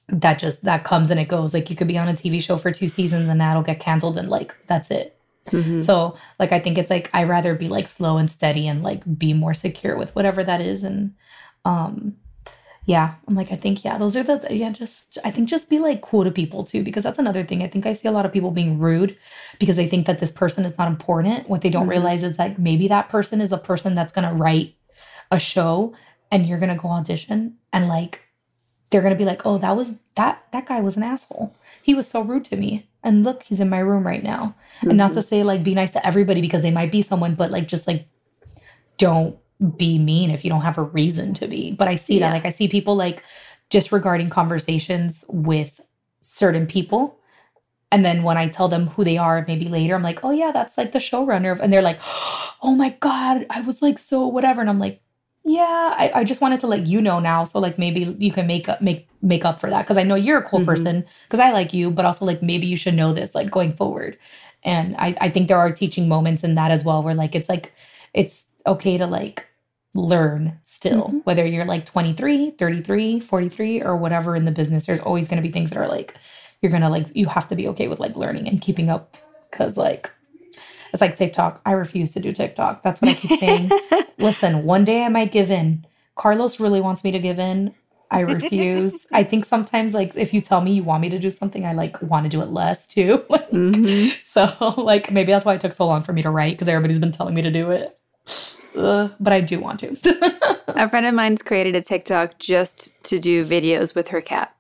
that just that comes and it goes. Like you could be on a TV show for two seasons and that'll get canceled and like that's it. Mhm. so like I think it's like I rather be like slow and steady and like be more secure with whatever that is and um yeah, I'm like I think yeah, those are the yeah, just I think just be like cool to people too because that's another thing. I think I see a lot of people being rude because they think that this person is not important. What they don't Mhm. realize is that maybe that person is a person that's going to write a show and you're going to go audition and like they're going to be like, "Oh, that was that that guy was an asshole. He was so rude to me." And look, he's in my room right now and not to say like be nice to everybody because they might be someone but like just like don't be mean if you don't have a reason to be. But i see Yeah. that like i see people like disregarding conversations with certain people. And then when i tell them who they are maybe later i'm like oh yeah that's like the showrunner of-" and they're like oh my god i was like so whatever. And i'm like yeah i, I just wanted to let you know now. So like maybe you can make up make make up for that. Because i know you're a cool Mhm. person because i like you but also like maybe you should know this like going forward. And I, I think there are teaching moments in that as well where like it's like it's okay to like learn still Mhm. whether you're like 23 33 43 or whatever in the business there's always going to be things that are like you're gonna like you have to be okay with like learning and keeping up because like it's like tiktok. I refuse to do tiktok. That's what i keep saying. Listen one day i might give in. Carlos really wants me to give in. I refuse. I think sometimes like if you tell me you want me to do something i like want to do it less too. Like, Mhm. so like maybe that's why it took so long for me to write because everybody's been telling me to do it Ugh, but i do want to A friend of mine's created a TikTok just to do videos with her cat,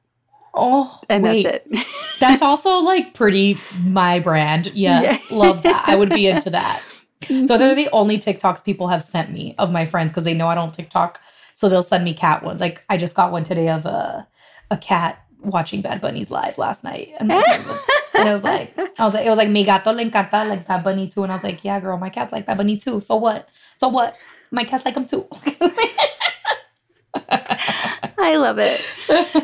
oh and wait. that's it. that's also like pretty my brand yes Yeah. love that i would be into that So they're the only TikToks people have sent me of my friends because they know I don't TikTok. So they'll send me cat ones. Like I just got one today of a a cat watching Bad Bunny's live last night, and, and it was like I was like it was like mi gato le encanta like Bad Bunny too, and I was like yeah girl my cat's like Bad Bunny too. So what? So what? My cat's like him too. I love it.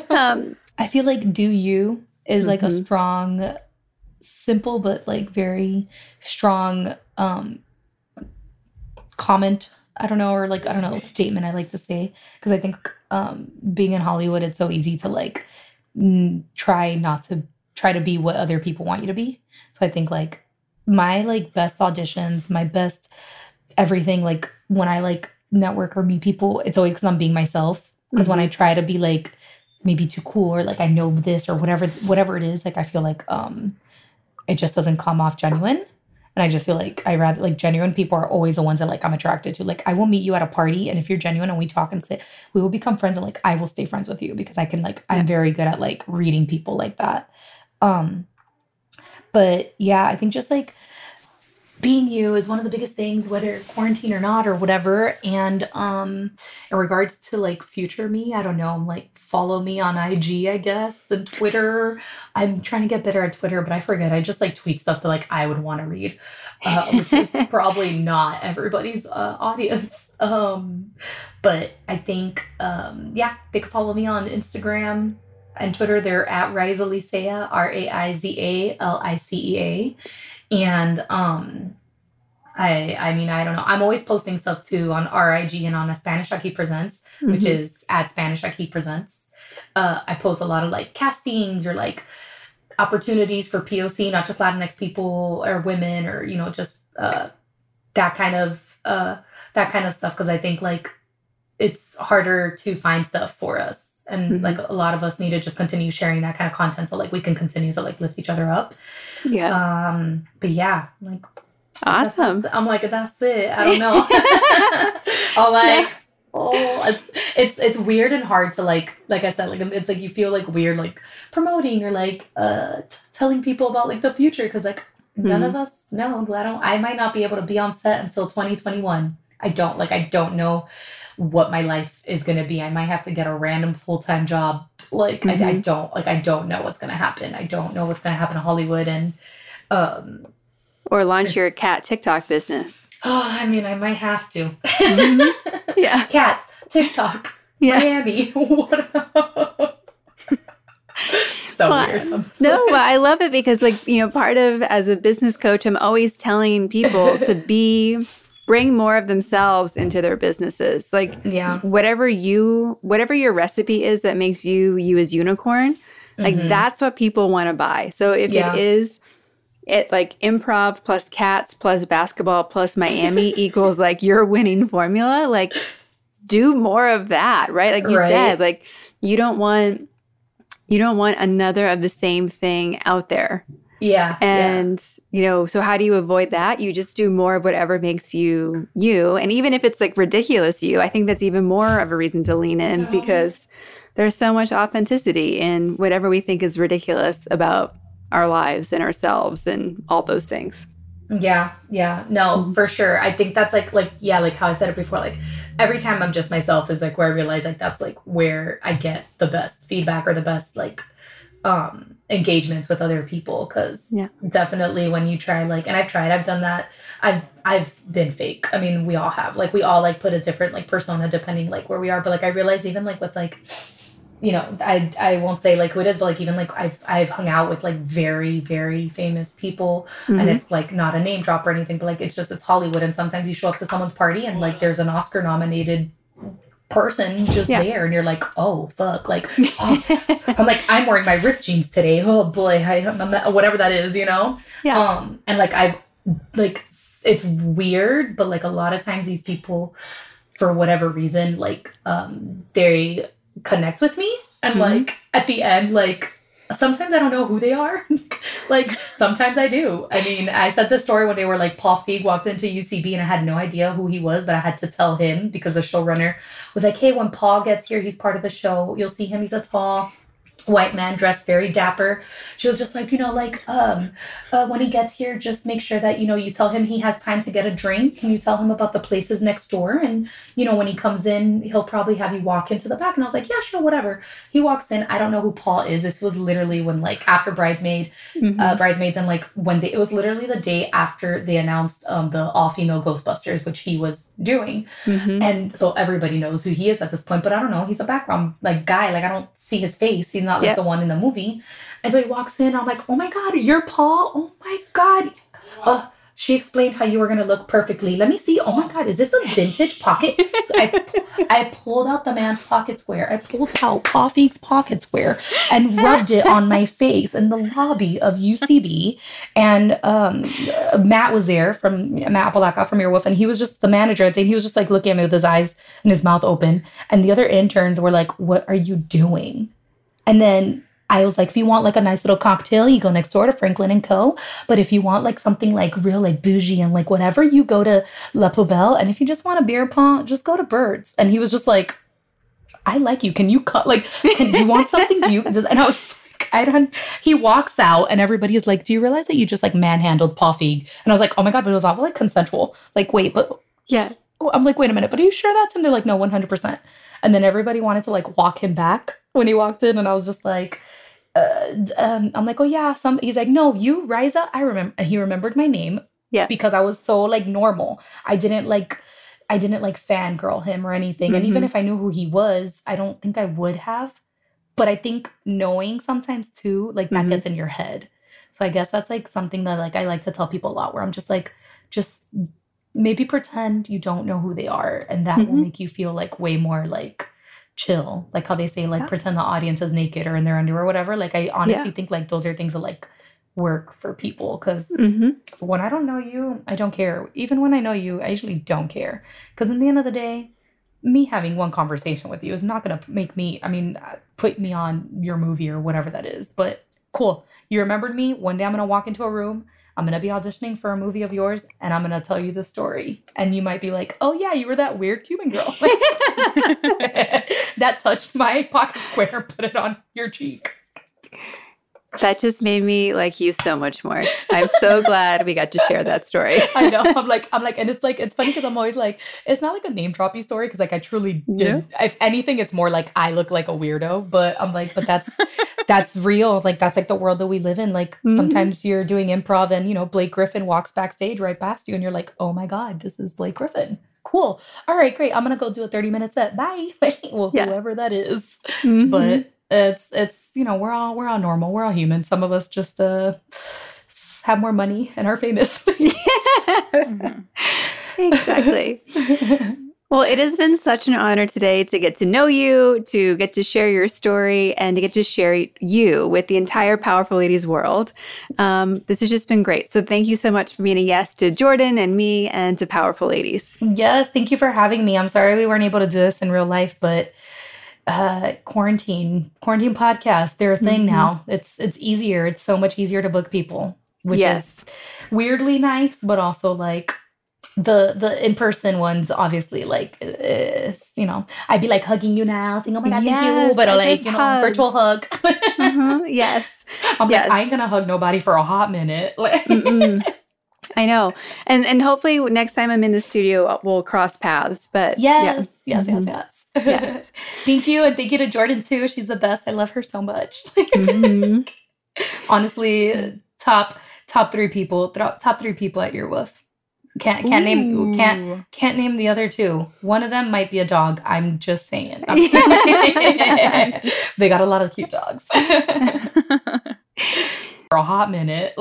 Um, I feel like do you is like a Mhm. strong, simple but like very strong um comment. I don't know, or like I don't know, statement I like to say because I think um being in Hollywood, it's so easy to like n- try not to try to be what other people want you to be. So I think like my like best auditions, my best everything, like when I like network or meet people, it's always because I'm being myself. Because when I try to be like maybe too cool or like I know this or whatever whatever it is, like I feel like um it just doesn't come off genuine. And I just feel like I rather like genuine people are always the ones that like I'm attracted to. Like I will meet you at a party and if you're genuine and we talk and sit, we will become friends and like I will stay friends with you because I can like Yeah. I'm very good at like reading people like that. Um but yeah, I think just like being you is one of the biggest things, whether quarantine or not or whatever. And um, in regards to like future me, I don't know. I'm like follow me on IG, I guess, and Twitter. I'm trying to get better at Twitter, but I forget. I just like tweet stuff that like I would want to read, uh, which is probably not everybody's uh, audience. Um, but I think um, yeah, they could follow me on Instagram and Twitter. They're at Raisa Licea, R A I Z A L I C E A and um I I mean I don't know. I'm always posting stuff too on RIG and on a Spanish Aquí Presents, mm-hmm. which is at Spanish Aquí Presents. Uh, I post a lot of like castings or like opportunities for POC, not just Latinx people or women or you know just uh, that kind of uh, that kind of stuff because I think like it's harder to find stuff for us and mm-hmm. like a lot of us need to just continue sharing that kind of content so like we can continue to like lift each other up. Yeah. Um but yeah like awesome. i'm like that's it. I don't know. I'm like yeah. oh it's, it's it's weird and hard to like like i said like it's like you feel like weird like promoting or like uh t- telling people about like the future because like none mm-hmm. of us know. I don't i might not be able to be on set until 2021 i don't like i don't know what my life is going to be. I might have to get a random full time job. Like mm-hmm. I, I, mm-hmm. don't like I don't know what's going to happen. I don't know what's going to happen in Hollywood and um or launch your cat TikTok business. Oh, I mean, I might have to. Mm-hmm. yeah, cats TikTok. Yeah. Miami. What? so well, weird. no, I love it because, like, you know, part of as a business coach, I'm always telling people to be bring more of themselves into their businesses. Like yeah. whatever you whatever your recipe is that makes you you as unicorn, like mm-hmm. that's what people want to buy. So if yeah. it is it like improv plus cats plus basketball plus Miami equals like your winning formula, like do more of that, right? Like you right. said, like you don't want you don't want another of the same thing out there. Yeah. And, yeah. you know, so how do you avoid that? You just do more of whatever makes you you. And even if it's like ridiculous you, I think that's even more of a reason to lean in yeah. because there's so much authenticity in whatever we think is ridiculous about our lives and ourselves and all those things. Yeah, yeah. No, mm-hmm. for sure. I think that's like like yeah, like how I said it before, like every time I'm just myself is like where I realize like that's like where I get the best feedback or the best like um engagements with other people because yeah. definitely when you try like and i've tried i've done that i've i've been fake i mean we all have like we all like put a different like persona depending like where we are but like i realize even like with like you know i i won't say like who it is but like even like i've i've hung out with like very very famous people mm-hmm. and it's like not a name drop or anything but like it's just it's hollywood and sometimes you show up to someone's party and like there's an oscar nominated person just yeah. there and you're like oh fuck like oh. i'm like i'm wearing my ripped jeans today oh boy I, whatever that is you know yeah. um and like i've like it's weird but like a lot of times these people for whatever reason like um they connect with me and mm-hmm. like at the end like sometimes I don't know who they are. like sometimes I do. I mean, I said this story when they were like Paul Feig walked into UCB and I had no idea who he was, but I had to tell him because the showrunner was like, "Hey, when Paul gets here, he's part of the show. You'll see him. He's a tall." White man dressed very dapper. She was just like you know like um uh, when he gets here just make sure that you know you tell him he has time to get a drink. Can you tell him about the places next door? And you know when he comes in he'll probably have you walk into the back. And i was like yeah sure whatever. He walks in. I don't know who paul is. This was literally when like after bridesmaid mm-hmm. uh, bridesmaids and like when they it was literally the day after they announced um the all-female ghostbusters which he was doing. Mm-hmm. and so everybody knows who he is at this point. But i don't know. He's a background like guy. Like i don't see his face. He's not not like yep. the one in the movie. And so he walks in. I'm like, oh my god, you're Paul. Oh my god. Oh, she explained how you were gonna look perfectly. Let me see. Oh my god, is this a vintage pocket? So I, I pulled out the man's pocket square. I pulled out Paul Feig's pocket square and rubbed it on my face in the lobby of UCB. And um, Matt was there from Matt Apodaca from Earwolf, and he was just the manager. And he was just like looking at me with his eyes and his mouth open. And the other interns were like, "What are you doing?" And then I was like, if you want like a nice little cocktail, you go next door to Franklin and Co. But if you want like something like real like bougie and like whatever, you go to La Poubelle. And if you just want a beer pong, just go to Birds. And he was just like, I like you. Can you cut like? Can you want something? Do you? And I was just like, I don't. He walks out, and everybody is like, "Do you realize that you just like manhandled Feig?" And I was like, "Oh my god!" But it was all like consensual. Like, wait, but Yeah. I'm like, wait a minute, but are you sure that's him? They're like, no, 100%. And then everybody wanted to like walk him back when he walked in. And I was just like, uh, um, I'm like, oh yeah, some. He's like, no, you, Raisa. I remember. And he remembered my name. Yeah. Because I was so like normal. I didn't like, I didn't like fangirl him or anything. And even Mhm. if I knew who he was, I don't think I would have. But I think knowing sometimes too, like that Mhm. gets in your head. So I guess that's like something that like I like to tell people a lot where I'm just like, just maybe pretend you don't know who they are and that will Mhm. make you feel like way more like chill. Like how they say like Yeah. pretend the audience is naked or in their underwear or whatever. Like i honestly think like those are things that like work for people because Mm-hmm. when i don't know you i don't care. Even when i know you i usually don't care. Because in the end of the day me having one conversation with you is not going to make me i mean uh, put me on your movie or whatever that is. But cool. You remembered me. One day i'm going to walk into a room i'm going to be auditioning for a movie of yours and i'm going to tell you the story. And you might be like oh yeah you were that weird cuban girl. That touched my pocket square put it on your cheek That just made me like you so much more. I'm so glad we got to share that story. I know. I'm like, I'm like, and it's like, it's funny because I'm always like, it's not like a name droppy story because like I truly did. If anything, it's more like I look like a weirdo. But I'm like, but that's that's real. Like that's like the world that we live in. Like Mhm. sometimes you're doing improv and you know Blake Griffin walks backstage right past you and you're like, oh my god, this is Blake Griffin. Cool. All right, great. I'm gonna go do a 30 minute set. Bye. well, Yeah. whoever that is. Mhm. But it's it's you know we're all we're all normal. We're all human. Some of us just uh have more money and are famous. Exactly. Well, it has been such an honor today to get to know you, to get to share your story, and to get to share you with the entire Powerful Ladies world. Um, this has just been great. So, thank you so much for being a yes to Jordan and me and to Powerful Ladies. Yes, thank you for having me. I'm sorry we weren't able to do this in real life, but uh quarantine quarantine podcast they're a thing Mhm. now it's it's easier it's so much easier to book people which Yes. is weirdly nice but also like the the in-person ones obviously like uh, you know i'd be like hugging you now saying oh my god thank you but I like you know hugs. virtual hug Mhm, Yes. i'm Yes. like i ain't gonna hug nobody for a hot minute like I know. And and hopefully next time I'm in the studio we'll cross paths. But Yes, yes, Mhm. yes, yes. Yes. thank you, and thank you to Jordan too. She's the best. I love her so much. Mhm. Honestly, top top three people, thro- top three people at Earwolf. Can't can't name can't can't name the other two. One of them might be a dog. I'm just saying. they got a lot of cute dogs. For a hot minute.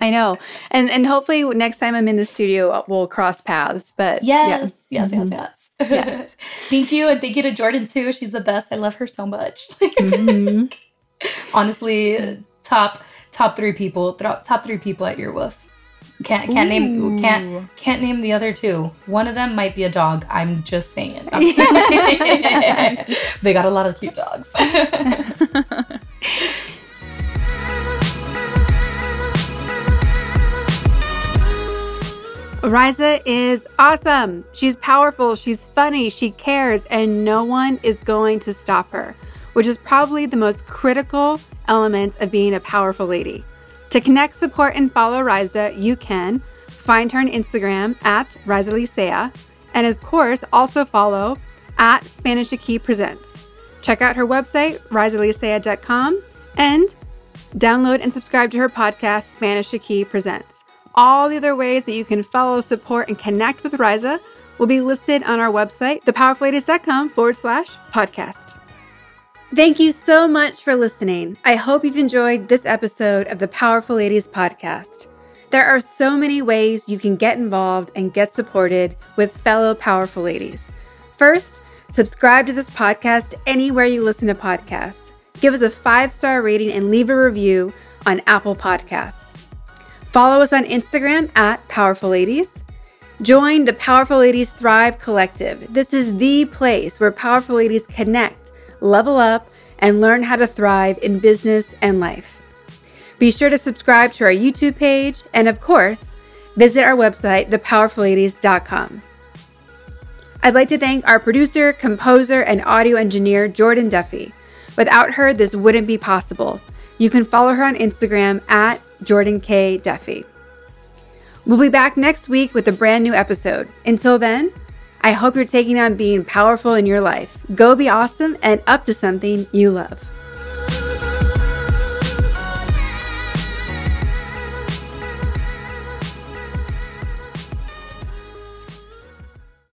I know. And and hopefully next time I'm in the studio we'll cross paths. But Yes, yes, yes, Mhm. yes. Yes. thank you, and thank you to Jordan too. She's the best. I love her so much. Mhm. Honestly, top top three people, top three people at Earwolf. Can't can't name can't can't name the other two. One of them might be a dog. I'm just saying. they got a lot of cute dogs. Raisa is awesome. She's powerful, she's funny, she cares, and no one is going to stop her, which is probably the most critical element of being a powerful lady. To connect, support, and follow Raisa, you can find her on Instagram at Raisa Licea, and of course, also follow at Spanish Aquí Presents. Check out her website, raisalicea.com, and download and subscribe to her podcast, Spanish Aquí Presents. All the other ways that you can follow, support, and connect with Raisa will be listed on our website, thepowerfulladies.com forward slash podcast. Thank you so much for listening. I hope you've enjoyed this episode of the Powerful Ladies podcast. There are so many ways you can get involved and get supported with fellow powerful ladies. First, subscribe to this podcast anywhere you listen to podcasts. Give us a five star rating and leave a review on Apple Podcasts. Follow us on Instagram at Powerful Ladies. Join the Powerful Ladies Thrive Collective. This is the place where powerful ladies connect, level up, and learn how to thrive in business and life. Be sure to subscribe to our YouTube page and, of course, visit our website, thepowerfulladies.com. I'd like to thank our producer, composer, and audio engineer, Jordan Duffy. Without her, this wouldn't be possible. You can follow her on Instagram at Jordan K. Duffy. We'll be back next week with a brand new episode. Until then, I hope you're taking on being powerful in your life. Go be awesome and up to something you love.